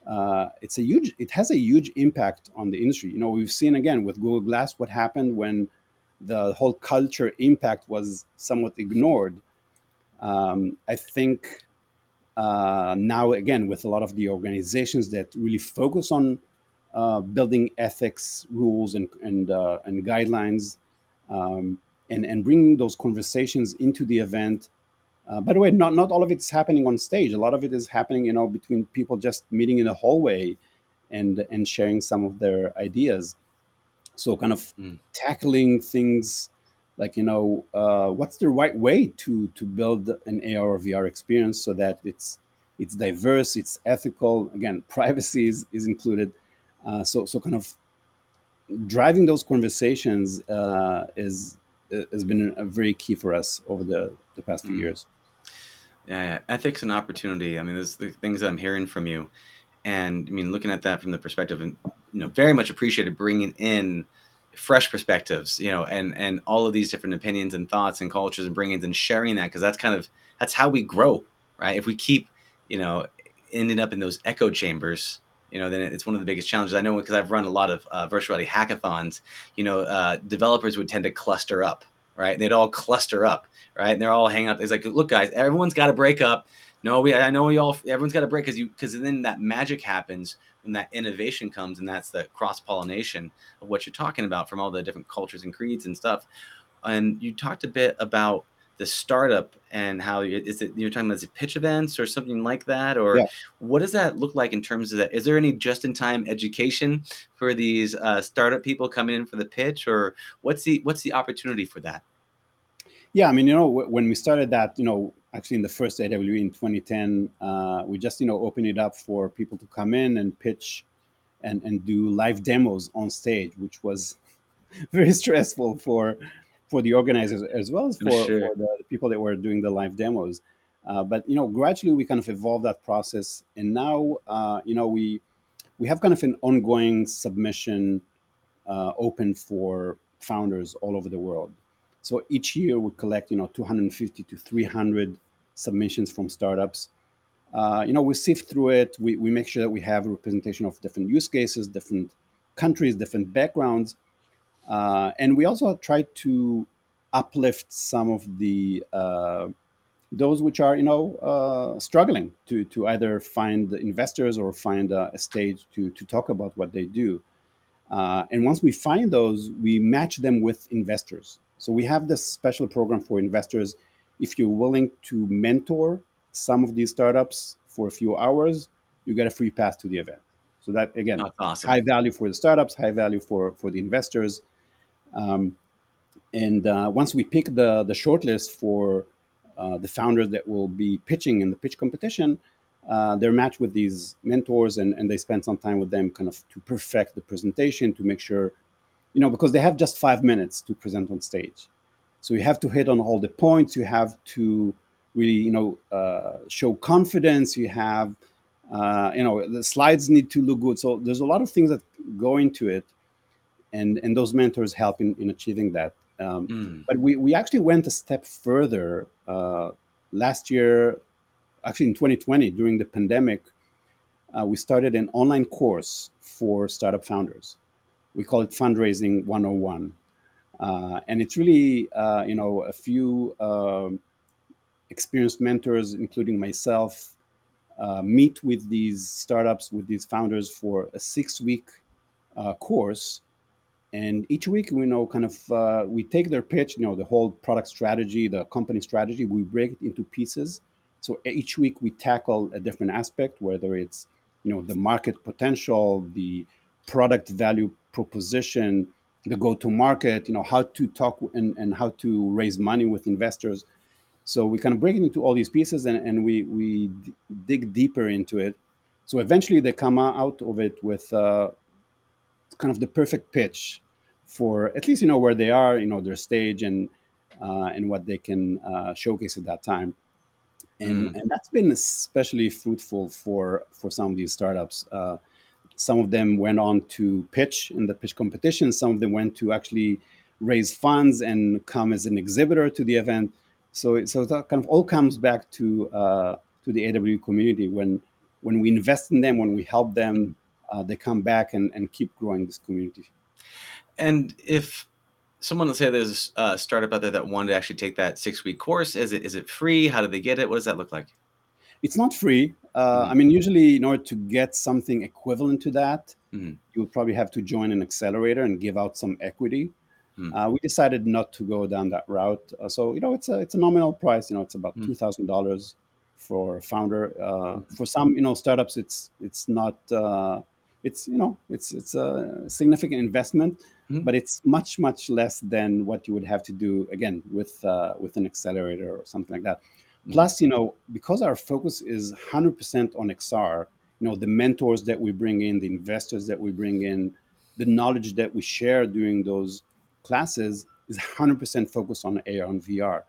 Uh, it's a huge. It has a huge impact on the industry. You know, we've seen again with Google Glass what happened when the whole culture impact was somewhat ignored. Um, I think uh, now again with a lot of the organizations that really focus on uh, building ethics rules and and, uh, and guidelines, um, and and bringing those conversations into the event. Uh, by the way, not not all of it's happening on stage. A lot of it is happening, you know, between people just meeting in a hallway, and and sharing some of their ideas. So kind of mm. tackling things like you know uh, what's the right way to to build an AR or VR experience so that it's it's diverse, it's ethical. Again, privacy is, is included. Uh, so so kind of driving those conversations uh, is has been a very key for us over the the past few mm. years. Yeah, ethics and opportunity. I mean, those the things I'm hearing from you, and I mean, looking at that from the perspective, and you know, very much appreciated bringing in fresh perspectives, you know, and and all of these different opinions and thoughts and cultures and bringings and sharing that because that's kind of that's how we grow, right? If we keep, you know, ending up in those echo chambers, you know, then it's one of the biggest challenges. I know because I've run a lot of uh, virtual reality hackathons. You know, uh, developers would tend to cluster up, right? They'd all cluster up, right? And they're all hanging out. It's like, look, guys, everyone's got to break up. No, we, I know we all, everyone's got to break because you, because then that magic happens when that innovation comes, and that's the cross pollination of what you're talking about from all the different cultures and creeds and stuff. And you talked a bit about the startup and how is it you're talking about is it pitch events or something like that or Yeah. what does that look like in terms of that is there any just in time education for these uh, startup people coming in for the pitch or what's the what's the opportunity for that Yeah, I mean, you know, wh- when we started that, you know, actually in the first AWE in 2010, uh, we just, you know, opened it up for people to come in and pitch and, and do live demos on stage, which was very stressful for for the organizers as well as for, sure. for the people that were doing the live demos. Uh, but you know, gradually we kind of evolved that process, and now uh, you know we we have kind of an ongoing submission uh, open for founders all over the world. So each year we collect, you know, 250 to 300 submissions from startups. Uh, you know, we sift through it. We, we make sure that we have a representation of different use cases, different countries, different backgrounds. Uh, and we also try to uplift some of the uh, those which are, you know, uh, struggling to to either find investors or find a, a stage to to talk about what they do. Uh, and once we find those, we match them with investors. So we have this special program for investors. If you're willing to mentor some of these startups for a few hours, you get a free pass to the event. So that again, awesome high value for the startups, high value for for the investors. Um, and uh, once we pick the the shortlist for uh, the founders that will be pitching in the pitch competition, uh, they're matched with these mentors, and and they spend some time with them, kind of to perfect the presentation, to make sure, you know, because they have just five minutes to present on stage, so you have to hit on all the points. You have to really, you know, uh, show confidence. You have uh, you know the slides need to look good so there's a lot of things that go into it and and those mentors help in, in achieving that um, Mm, but we, we actually went a step further uh, last year actually in 2020 during the pandemic uh, we started an online course for startup founders we call it fundraising 101 uh, and it's really uh, you know a few um, experienced mentors including myself uh, meet with these startups with these founders for a six week uh, course. And each week we know kind of uh, we take their pitch you know the whole product strategy the company strategy we break it into pieces. So each week we tackle a different aspect whether it's you know the market potential the product value proposition the go to market you know how to talk and, and how to raise money with investors. So we kind of break it into all these pieces and, and we we d- dig deeper into it. So eventually they come out of it with uh, kind of the perfect pitch for at least you know where they are you know their stage and uh, and what they can uh, showcase at that time. And, and that's been especially fruitful for for some of these startups. Uh, some of them went on to pitch in the pitch competition some of them went to actually raise funds and come as an exhibitor to the event so it- so that kind of all comes back to uh, to the AWE community when when we invest in them when we help them uh, they come back and, and keep growing this community And if someone, let's say there's a startup out there that wanted to actually take that six week course, is it is it free? How do they get it? What does that look like? it's not free uh, Mhm. i mean usually in order to get something equivalent to that Mhm. you would probably have to join an accelerator and give out some equity Mhm. uh, we decided not to go down that route uh, so you know it's a it's a nominal price you know it's about Mm. two thousand dollars for a founder uh, for some you know startups it's it's not uh, it's you know it's it's a significant investment Mhm. but it's much much less than what you would have to do again with uh, with an accelerator or something like that. Plus you know because our focus is 100% on xr you know the mentors that we bring in the investors that we bring in the knowledge that we share during those classes is 100% focused on ar and vr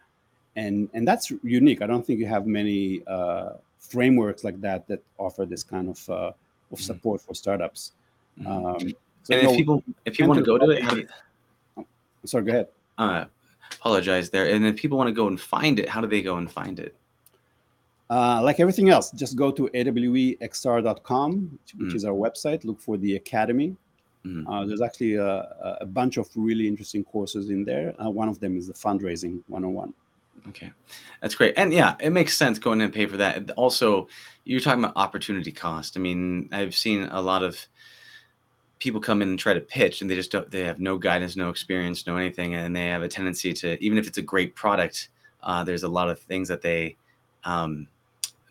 and and that's unique i don't think you have many uh, frameworks like that that offer this kind of uh, of Mhm. support for startups Mhm. um, so, and if know, people if you want to go to it, how do, sorry go ahead uh, apologize there. And if people want to go and find it, how do they go and find it? Uh, like everything else, just go to awexr.com, which, Mm. is our website. Look for the academy. Mhm. Uh, there's actually a, a bunch of really interesting courses in there. Uh, one of them is the fundraising 101. Okay, that's great. And yeah, it makes sense going in and pay for that. Also, you're talking about opportunity cost. I mean, I've seen a lot of people come in and try to pitch, and they just don't. They have no guidance, no experience, no anything, and they have a tendency to, even if it's a great product, uh, there's a lot of things that they um,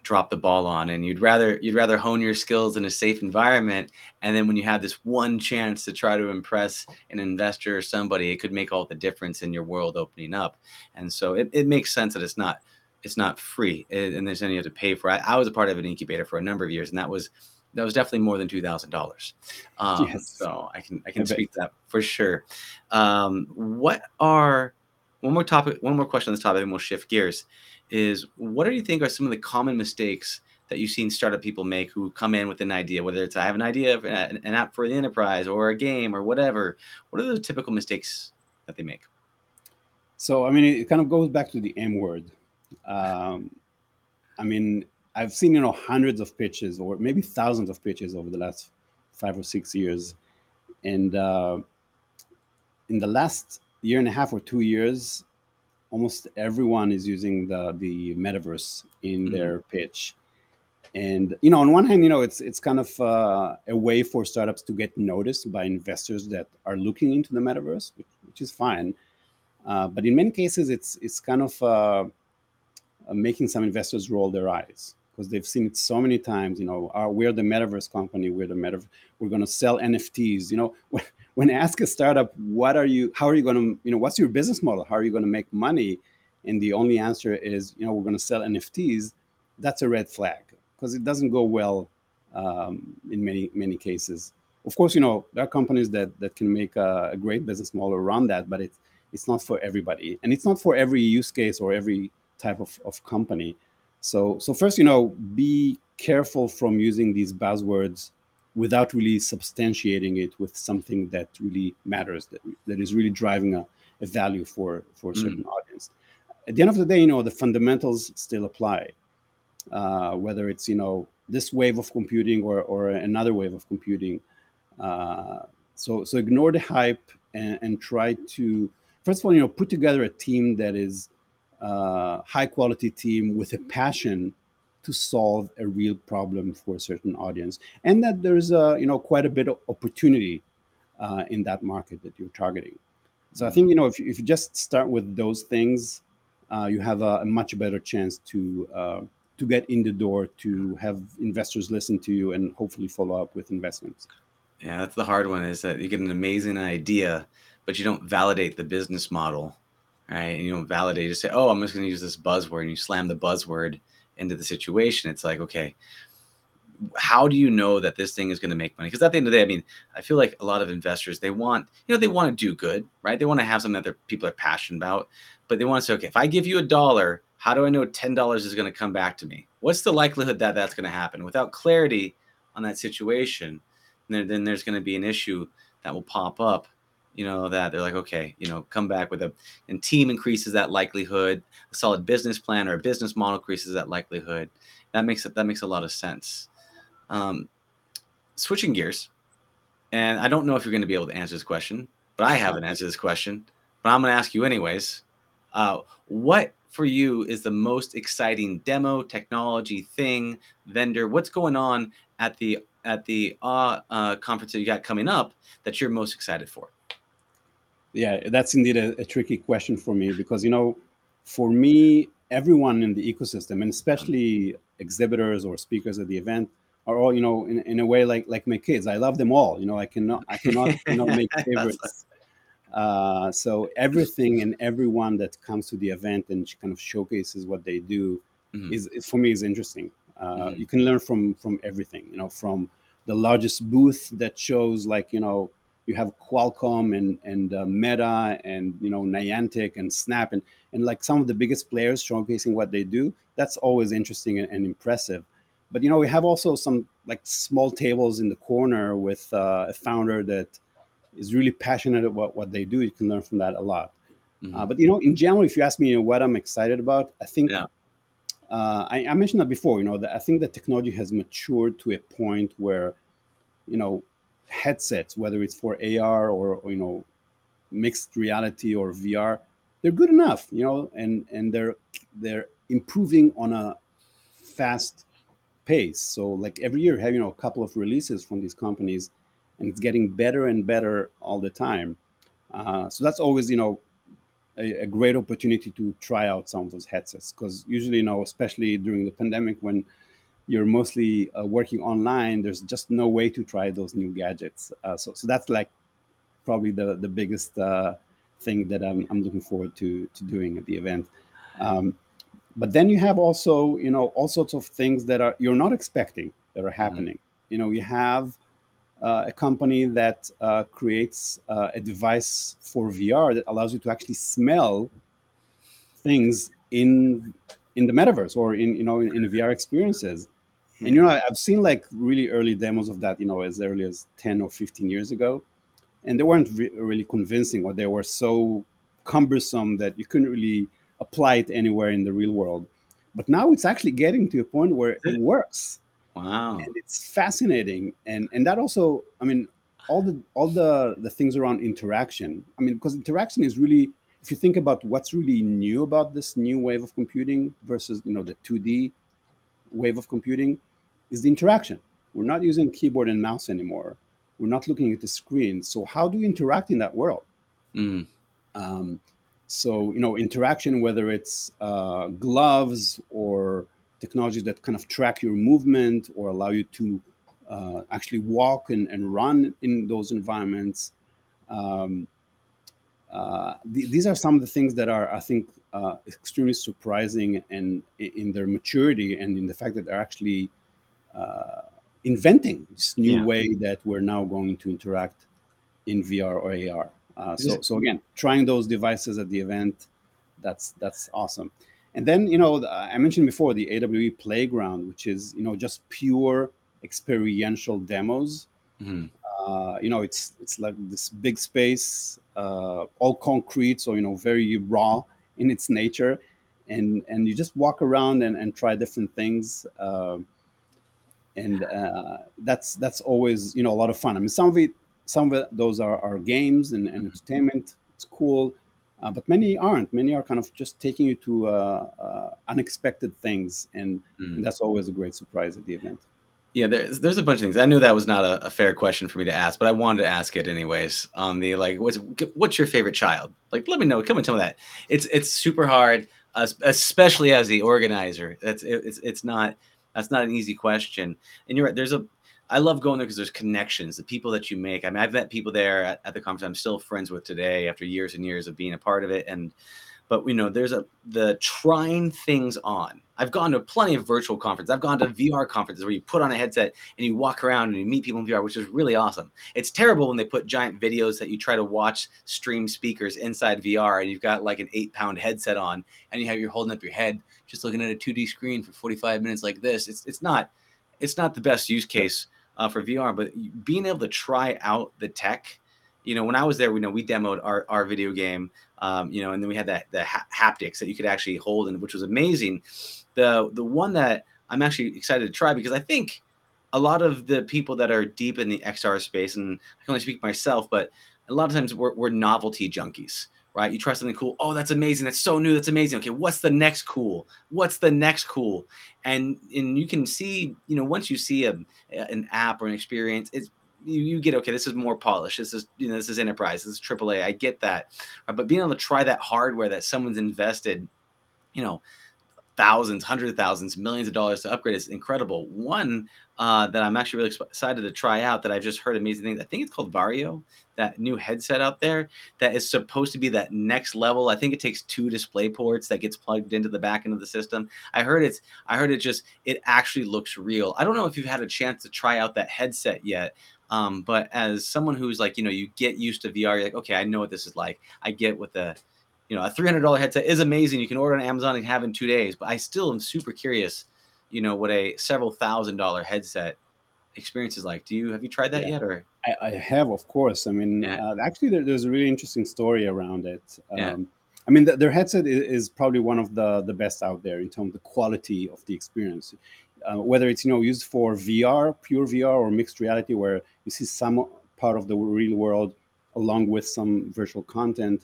drop the ball on and you'd rather you'd rather hone your skills in a safe environment and then when you have this one chance to try to impress an investor or somebody it could make all the difference in your world opening up and so it, it makes sense that it's not it's not free and there's any you have to pay for I, I was a part of an incubator for a number of years and that was that was definitely more than two thousand um, dollars. Yes. So I can I can I speak to that for sure. Um, what are one more topic? One more question on this topic, and we'll shift gears. Is what do you think are some of the common mistakes that you've seen startup people make who come in with an idea, whether it's I have an idea of an, an app for the enterprise or a game or whatever? What are the typical mistakes that they make? So I mean, it kind of goes back to the M word. Um, I mean, I've seen you know hundreds of pitches or maybe thousands of pitches over the last five or six years, and uh, in the last year and a half or two years, almost everyone is using the the metaverse in mm-hmm. their pitch. And you know, on one hand, you know, it's it's kind of uh, a way for startups to get noticed by investors that are looking into the metaverse, which, which is fine. Uh, but in many cases, it's it's kind of uh, making some investors roll their eyes because they've seen it so many times. You know, uh, we're the metaverse company. We're the metaverse. We're going to sell NFTs. You know, when, when ask a startup, what are you? How are you going to? You know, what's your business model? How are you going to make money? And the only answer is, you know, we're going to sell NFTs. That's a red flag because it doesn't go well um, in many many cases. Of course, you know there are companies that that can make a, a great business model around that, but it's it's not for everybody, and it's not for every use case or every type of, of company. So, so first, you know, be careful from using these buzzwords without really substantiating it with something that really matters, that, that is really driving a, a value for, for a mm. certain mm. audience. At the end of the day, you know, the fundamentals still apply. Uh, whether it's, you know, this wave of computing or, or another wave of computing. Uh, so, so ignore the hype and, and try to, first of all, you know, put together a team that is uh, high quality team with a passion to solve a real problem for a certain audience. And that there's a you know quite a bit of opportunity uh, in that market that you're targeting. So i think you know if, if you just start with those things uh, you have a, a, much better chance to uh, to get in the door to have investors listen to you and hopefully follow up with investments. Yeah that's the hard one is that you get an amazing idea but you don't validate the business model right? And you don't validate, you just say, oh, I'm just going to use this buzzword, and you slam the buzzword into the situation. It's like, okay, how do you know that this thing is going to make money? Because at the end of the day, I mean, I feel like a lot of investors they want, you know, they want to do good, right? They want to have something that their people are passionate about, but they want to say, okay, if I give you a dollar, how do I know ten dollars is going to come back to me? What's the likelihood that that's going to happen? Without clarity on that situation, then, then there's going to be an issue that will pop up you know that they're like okay you know come back with a and team increases that likelihood a solid business plan or a business model increases that likelihood. That makes it that makes a lot of sense. Um, switching gears and i don't know if you're going to be able to answer this question but i haven't answered this question but i'm going to ask you anyways. Uh, what for you is the most exciting demo technology thing vendor? What's going on at the at the uh, uh, conference that you got coming up that you're most excited for yeah, that's indeed a, a, tricky question for me because you know, for me, everyone in the ecosystem, and especially exhibitors or speakers at the event, are all you know in, in a way like like my kids. I love them all. You know, I cannot I cannot you know make favorites. Uh, so everything and everyone that comes to the event and kind of showcases what they do mm-hmm. is, is, for me is interesting. Uh, mm-hmm. You can learn from from everything. You know, from the largest booth that shows like you know you have Qualcomm and and uh, Meta and you know Niantic and Snap and and like some of the biggest players showcasing what they do. That's always interesting and, and impressive. But you know we have also some like small tables in the corner with uh, a founder that is really passionate about what they do. You can learn from that a lot. Mm-hmm. Uh, but you know, in general, if you ask me you know, what I'm excited about, I think yeah. uh, I, I, mentioned that before. You know, that I think the technology has matured to a point where, you know, headsets, whether it's for AR or, or, you know mixed reality or VR, they're good enough, you know, and and they're they're improving on a fast pace. So like every year, have you know a couple of releases from these companies, and it's getting better and better all the time. Uh, so that's always you know a, a great opportunity to try out some of those headsets because usually, you know, especially during the pandemic when you're mostly uh, working online, there's just no way to try those new gadgets. Uh, so, so that's like probably the the biggest uh, thing that I'm, I'm looking forward to to doing at the event. Um, but then you have also, you know, all sorts of things that are you're not expecting that are mm-hmm. happening. Mm-hmm. You know, you have uh, a company that uh, creates uh, a device for VR that allows you to actually smell things in in the metaverse or in you know in, in VR experiences. And you know, I've seen like really early demos of that, you know, as early as 10 or 15 years ago. And they weren't re- really convincing or they were so cumbersome that you couldn't really apply it anywhere in the real world. But now it's actually getting to a point where it works. Wow. And it's fascinating. And and that also, I mean, all the all the the things around interaction. I mean, because interaction is really if you think about what's really new about this new wave of computing versus you know the 2D wave of computing is the interaction. We're not using keyboard and mouse anymore. We're not looking at the screen. So how do we interact in that world? Mm. Um, so you know, interaction, whether it's uh, gloves or technologies that kind of track your movement or allow you to uh, actually walk and, and run in those environments. Um, uh, th- these are some of the things that are, I think, uh, extremely surprising and in their maturity and in the fact that they're actually inventing this new yeah. way that we're now going to interact in VR or AR. Uh, so, so again, trying those devices at the event, that's that's awesome. And then you know I mentioned before the AWE Playground, which is you know just pure experiential demos. Mm-hmm. Uh, you know, it's it's like this big space, uh, all concrete, so you know, very raw in its nature, and and you just walk around and, and try different things. Uh, and uh, that's that's always you know a lot of fun. I mean, some of it, some of it, those are, are games and, and entertainment. It's cool, uh, but many aren't. Many are kind of just taking you to uh, uh unexpected things, and, mm. and, that's always a great surprise at the event. Yeah, there's there's a bunch of things. I knew that was not a, a, fair question for me to ask, but I wanted to ask it anyways. On the like, what's what's your favorite child? Like, let me know. Come and tell me that. It's it's super hard, especially as the organizer. It's it's it's not that's not an easy question. And you're right. There's a I love going there because there's connections, the people that you make. I mean, I've met people there at, at, the conference I'm still friends with today after years and years of being a part of it. And but you know, there's a the trying things on. I've gone to plenty of virtual conferences. I've gone to VR conferences where you put on a headset and you walk around and you meet people in VR, which is really awesome. It's terrible when they put giant videos that you try to watch stream speakers inside VR and you've got like an eight pound headset on and you have you're holding up your head just looking at a 2D screen for 45 minutes like this. It's it's not it's not the best use case uh, for VR, but being able to try out the tech. You know, when I was there, we know we demoed our, our video game, um, you know, and then we had that the ha- haptics that you could actually hold, and which was amazing. The the one that I'm actually excited to try because I think a lot of the people that are deep in the XR space, and I can only speak myself, but a lot of times we're, we're novelty junkies right? You try something cool. Oh, that's amazing. That's so new. That's amazing. Okay, what's the next cool? What's the next cool? And and you can see, you know, once you see a an app or an experience, it's you, you get okay. This is more polished. This is you know this is enterprise. This is AAA. I get that, right? but being able to try that hardware that someone's invested, you know, thousands, hundreds of thousands, millions of dollars to upgrade is incredible. One uh, that I'm actually really excited to try out that I've just heard amazing things. I think it's called Varjo, that new headset out there that is supposed to be that next level. I think it takes two display ports that gets plugged into the back end of the system. I heard it's I heard it just it actually looks real. I don't know if you've had a chance to try out that headset yet. Um, but as someone who's like, you know, you get used to VR, you're like, okay, I know what this is like. I get what the you know, a $300 headset is amazing. You can order on Amazon and have in two days, but I still am super curious, you know, what a several thousand dollar headset experience is like. Do you, have you tried that yeah. yet or? I, I, have, of course. I mean, yeah. uh, actually there, there's a really interesting story around it. Um, yeah. I mean, the, their headset is, is, probably one of the, the best out there in terms of the quality of the experience. Uh, whether it's, you know, used for VR, pure VR or mixed reality, where you see some part of the real world along with some virtual content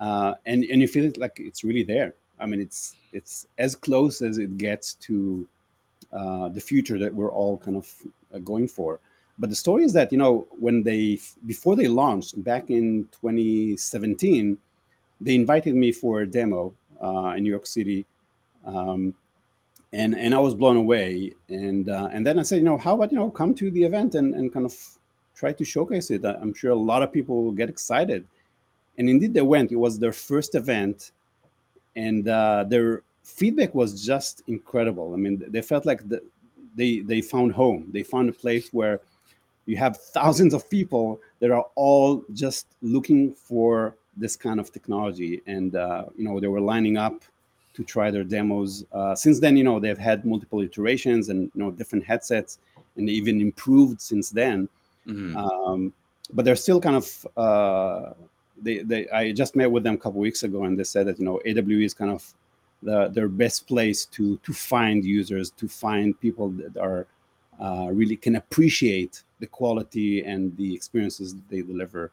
uh, and and you feel it like it's really there. I mean, it's it's as close as it gets to uh, the future that we're all kind of uh, going for. But the story is that you know when they before they launched back in 2017, they invited me for a demo uh, in New York City. Um, and and I was blown away. And uh, and then I said, you know, how about you know come to the event and, and kind of try to showcase it. I'm sure a lot of people will get excited. And indeed, they went. It was their first event, and uh, their feedback was just incredible. I mean, they felt like the, they they found home. They found a place where you have thousands of people that are all just looking for this kind of technology, and uh, you know they were lining up to try their demos. Uh, since then, you know, they've had multiple iterations and you know different headsets, and they even improved since then. Mm-hmm. Um, but they're still kind of uh, they, they I just met with them a couple weeks ago, and they said that you know AWE is kind of the, their best place to to find users, to find people that are uh, really can appreciate the quality and the experiences they deliver.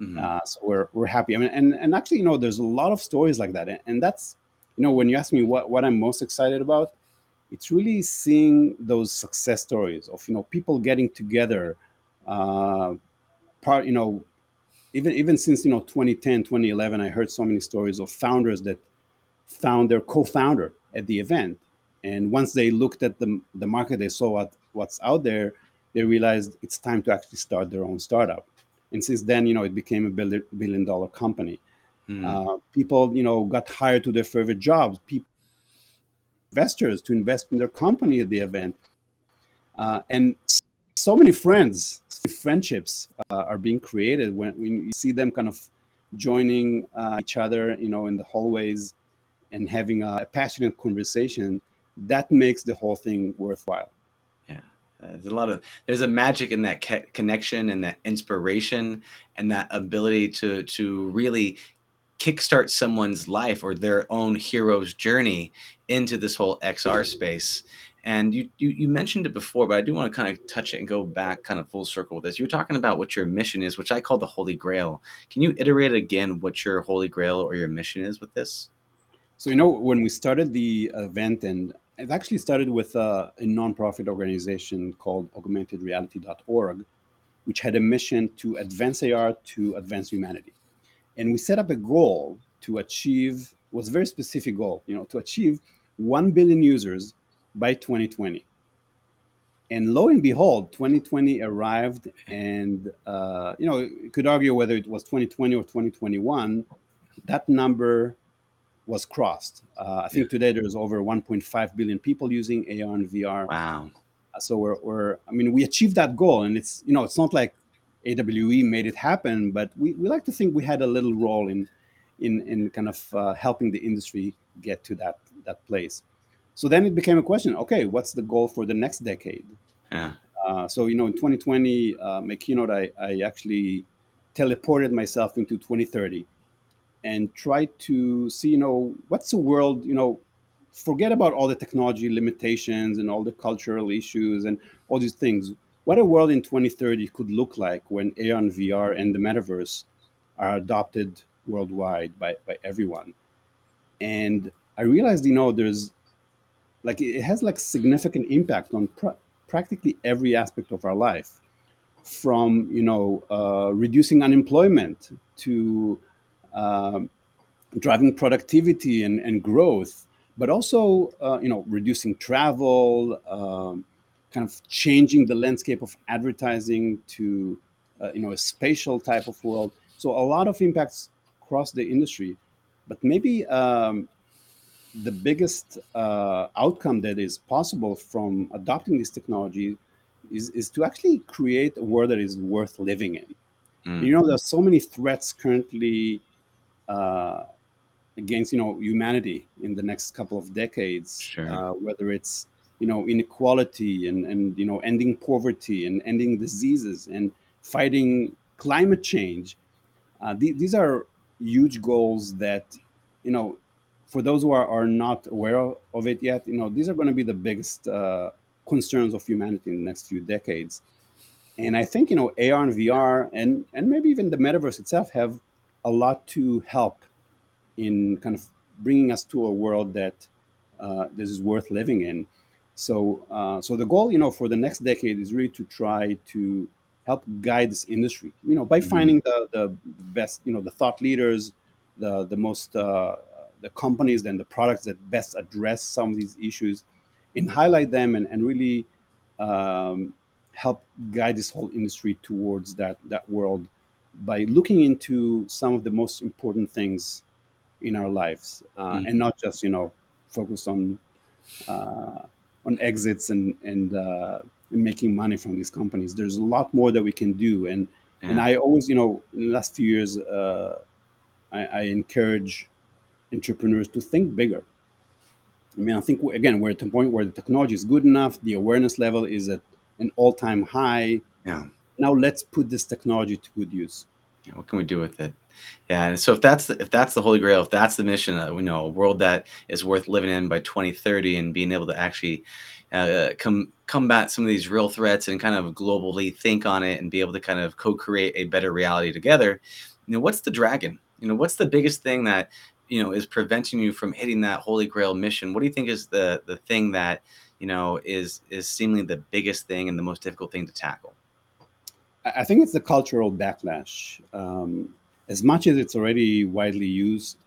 Mm-hmm. Uh, so we're we're happy. I mean, and and actually, you know, there's a lot of stories like that, and, and that's you know, when you ask me what, what I'm most excited about, it's really seeing those success stories of, you know, people getting together, uh, part, you know, even, even since, you know, 2010, 2011, I heard so many stories of founders that found their co-founder at the event. And once they looked at the, the market, they saw what, what's out there, they realized it's time to actually start their own startup. And since then, you know, it became a billion, billion dollar company. Mm. Uh, people, you know, got hired to their favorite jobs. People, investors to invest in their company at the event, uh, and so many friends, friendships uh, are being created when, when you see them kind of joining uh, each other, you know, in the hallways and having a passionate conversation. That makes the whole thing worthwhile. Yeah, there's a lot of there's a magic in that connection and that inspiration and that ability to to really kickstart someone's life or their own hero's journey into this whole XR space. And you, you, you mentioned it before, but I do want to kind of touch it and go back kind of full circle with this. You're talking about what your mission is, which I call the Holy Grail. Can you iterate again what your Holy Grail or your mission is with this? So you know, when we started the event, and it actually started with a, a nonprofit organization called AugmentedReality.org, which had a mission to advance AR to advance humanity and we set up a goal to achieve was a very specific goal you know to achieve 1 billion users by 2020 and lo and behold 2020 arrived and uh, you know you could argue whether it was 2020 or 2021 that number was crossed. Uh, i think today there's over 1.5 billion people using ar and vr wow. So we're, we're i mean we achieved that goal and it's you know it's not like AWE made it happen, but we, we like to think we had a little role in in in kind of uh, helping the industry get to that that place. So then it became a question: Okay, what's the goal for the next decade? Yeah. Uh, so you know, in 2020, uh, my keynote, I, I actually teleported myself into 2030 and tried to see, you know, what's the world, you know, forget about all the technology limitations and all the cultural issues and all these things what a world in 2030 could look like when AR and VR and the metaverse are adopted worldwide by, by everyone. And I realized, you know, there's like it has like significant impact on pr- practically every aspect of our life, from you know uh, reducing unemployment to uh, driving productivity and, and growth, but also uh, you know reducing travel, um, kind of changing the landscape of advertising to uh, you know a spatial type of world. So a lot of impacts across the industry, but maybe um, the biggest uh, outcome that is possible from adopting this technology is, is to actually create a world that is worth living in. Mm. You know, there's so many threats currently uh, against you know humanity in the next couple of decades. Sure. Uh, whether it's you know inequality and and you know ending poverty and ending diseases and fighting climate change uh, th- these are huge goals that you know for those who are, are not aware of it yet you know these are going to be the biggest uh, concerns of humanity in the next few decades and i think you know ar and vr and and maybe even the metaverse itself have a lot to help in kind of bringing us to a world that uh, this is worth living in so, uh, so the goal, you know, for the next decade is really to try to help guide this industry, you know, by mm-hmm. finding the, the best, you know, the thought leaders, the the most uh, the companies and the products that best address some of these issues, and highlight them and and really um, help guide this whole industry towards that that world by looking into some of the most important things in our lives uh, mm. and not just you know focus on uh, on exits and and, uh, making money from these companies there's a lot more that we can do and yeah. and i always you know in the last few years uh, I, I, encourage entrepreneurs to think bigger. I mean i think again we're at the point where the technology is good enough the awareness level is at an all-time high. Yeah. Now let's put this technology to good use. Yeah, what can we do with it? Yeah and so if that's the, if that's the holy grail if that's the mission uh, we know a world that is worth living in by 2030 and being able to actually uh, come combat some of these real threats and kind of globally think on it and be able to kind of co-create a better reality together you know what's the dragon? You know what's the biggest thing that you know is preventing you from hitting that holy grail mission what do you think is the the thing that you know is is seemingly the biggest thing and the most difficult thing to tackle I think it's the cultural backlash. Um, as much as it's already widely used,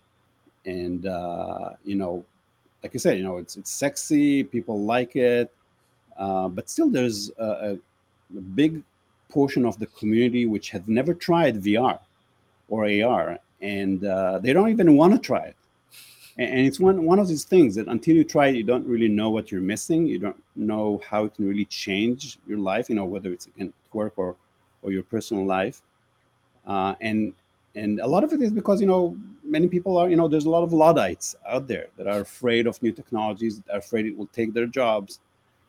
and uh, you know, like you said, you know, it's it's sexy, people like it, uh, but still, there's a, a, big portion of the community which have never tried VR or AR, and uh, they don't even want to try it. And, and it's one one of these things that until you try it, you don't really know what you're missing. You don't know how it can really change your life. You know, whether it's again work or or your personal life. Uh, and and a lot of it is because you know many people are you know there's a lot of luddites out there that are afraid of new technologies, that are afraid it will take their jobs,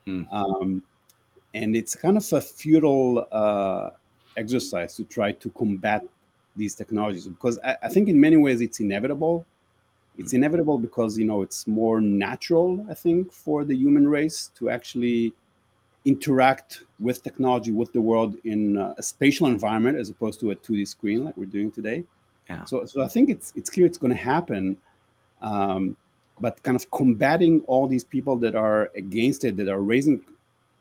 hmm. um, and it's kind of a futile uh, exercise to try to combat these technologies because I, I think in many ways it's inevitable. It's hmm. inevitable because you know it's more natural, I think, for the human race to actually interact with technology, with the world in a spatial environment as opposed to a 2D screen like we're doing today. Yeah. So, so I think it's it's clear it's going to happen, um, but kind of combating all these people that are against it, that are raising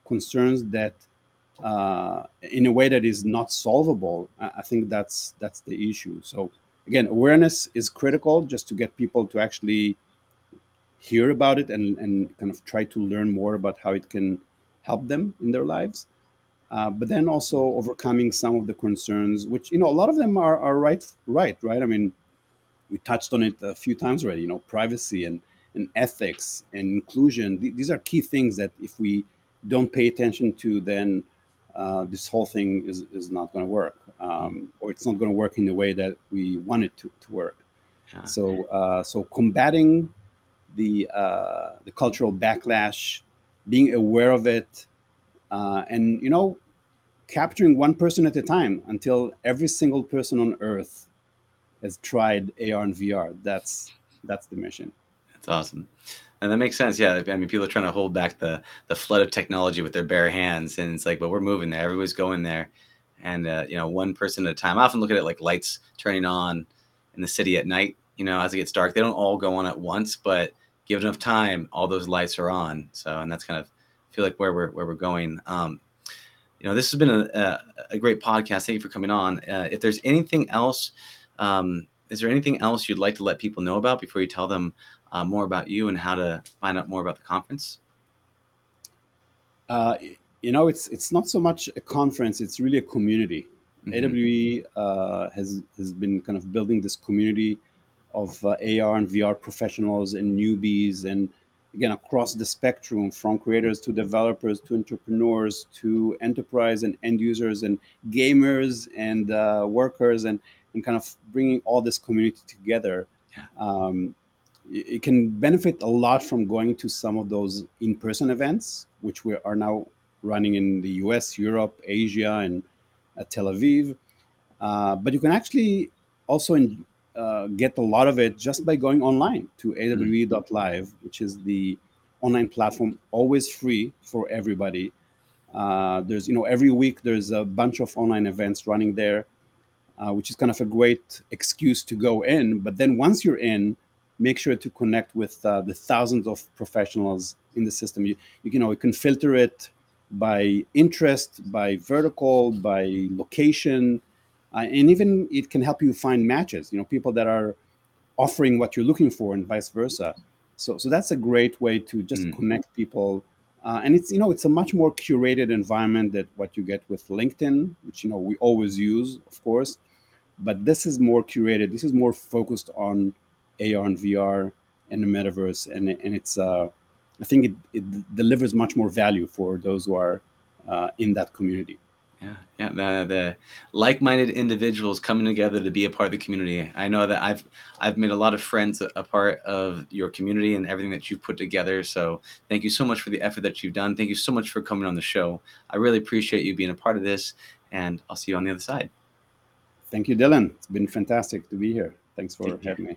concerns that uh, in a way that is not solvable. I, think that's that's the issue. So again, awareness is critical just to get people to actually hear about it and and kind of try to learn more about how it can help them in their lives. Uh, but then also overcoming some of the concerns, which you know a lot of them are are right, right, right. I mean, we touched on it a few times already. You know, privacy and and ethics and inclusion. Th- these are key things that if we don't pay attention to, then uh, this whole thing is is not going to work, um, or it's not going to work in the way that we want it to to work. Yeah. So uh, so combating the uh, the cultural backlash being aware of it, uh, and you know, capturing one person at a time until every single person on Earth has tried AR and VR. That's that's the mission. That's awesome. And that makes sense. Yeah. I mean, people are trying to hold back the the flood of technology with their bare hands. And it's like, but we're moving there. Everybody's going there. And, uh, you know, one person at a time. I often look at it like lights turning on in the city at night, you know, as it gets dark. They don't all go on at once, but give enough time, all those lights are on. So, and that's kind of I feel like where we're where we're going. Um, you know, this has been a, a, a, great podcast. Thank you for coming on. Uh, if there's anything else, um, is there anything else you'd like to let people know about before you tell them uh, more about you and how to find out more about the conference? Uh, you know, it's it's not so much a conference; it's really a community. Mm-hmm. AWE uh, has has been kind of building this community of uh, AR and VR professionals and newbies, and again across the spectrum, from creators to developers to entrepreneurs to enterprise and end users and gamers and uh, workers, and and kind of bringing all this community together. Yeah. Um, it can benefit a lot from going to some of those in-person events, which we are now running in the U.S., Europe, Asia, and uh, Tel Aviv. Uh, but you can actually also in, uh, get a lot of it just by going online to mm-hmm. awe.live, which is the online platform, always free for everybody. Uh, there's, you know, every week there's a bunch of online events running there, uh, which is kind of a great excuse to go in. But then once you're in, make sure to connect with uh, the thousands of professionals in the system. You, you know, you can filter it by interest, by vertical, by location, uh, and even it can help you find matches. You know, people that are offering what you're looking for and vice versa. So, so that's a great way to just mm. connect people. Uh, and it's you know it's a much more curated environment that what you get with LinkedIn, which you know we always use, of course. But this is more curated. This is more focused on AR and VR and the metaverse, and and it's uh, I think it, it delivers much more value for those who are uh, in that community. Yeah, yeah, the, the like-minded individuals coming together to be a part of the community. I know that I've I've made a lot of friends a part of your community and everything that you've put together. So thank you so much for the effort that you've done. Thank you so much for coming on the show. I really appreciate you being a part of this, and I'll see you on the other side. Thank you, Dylan. It's been fantastic to be here. Thanks for having me.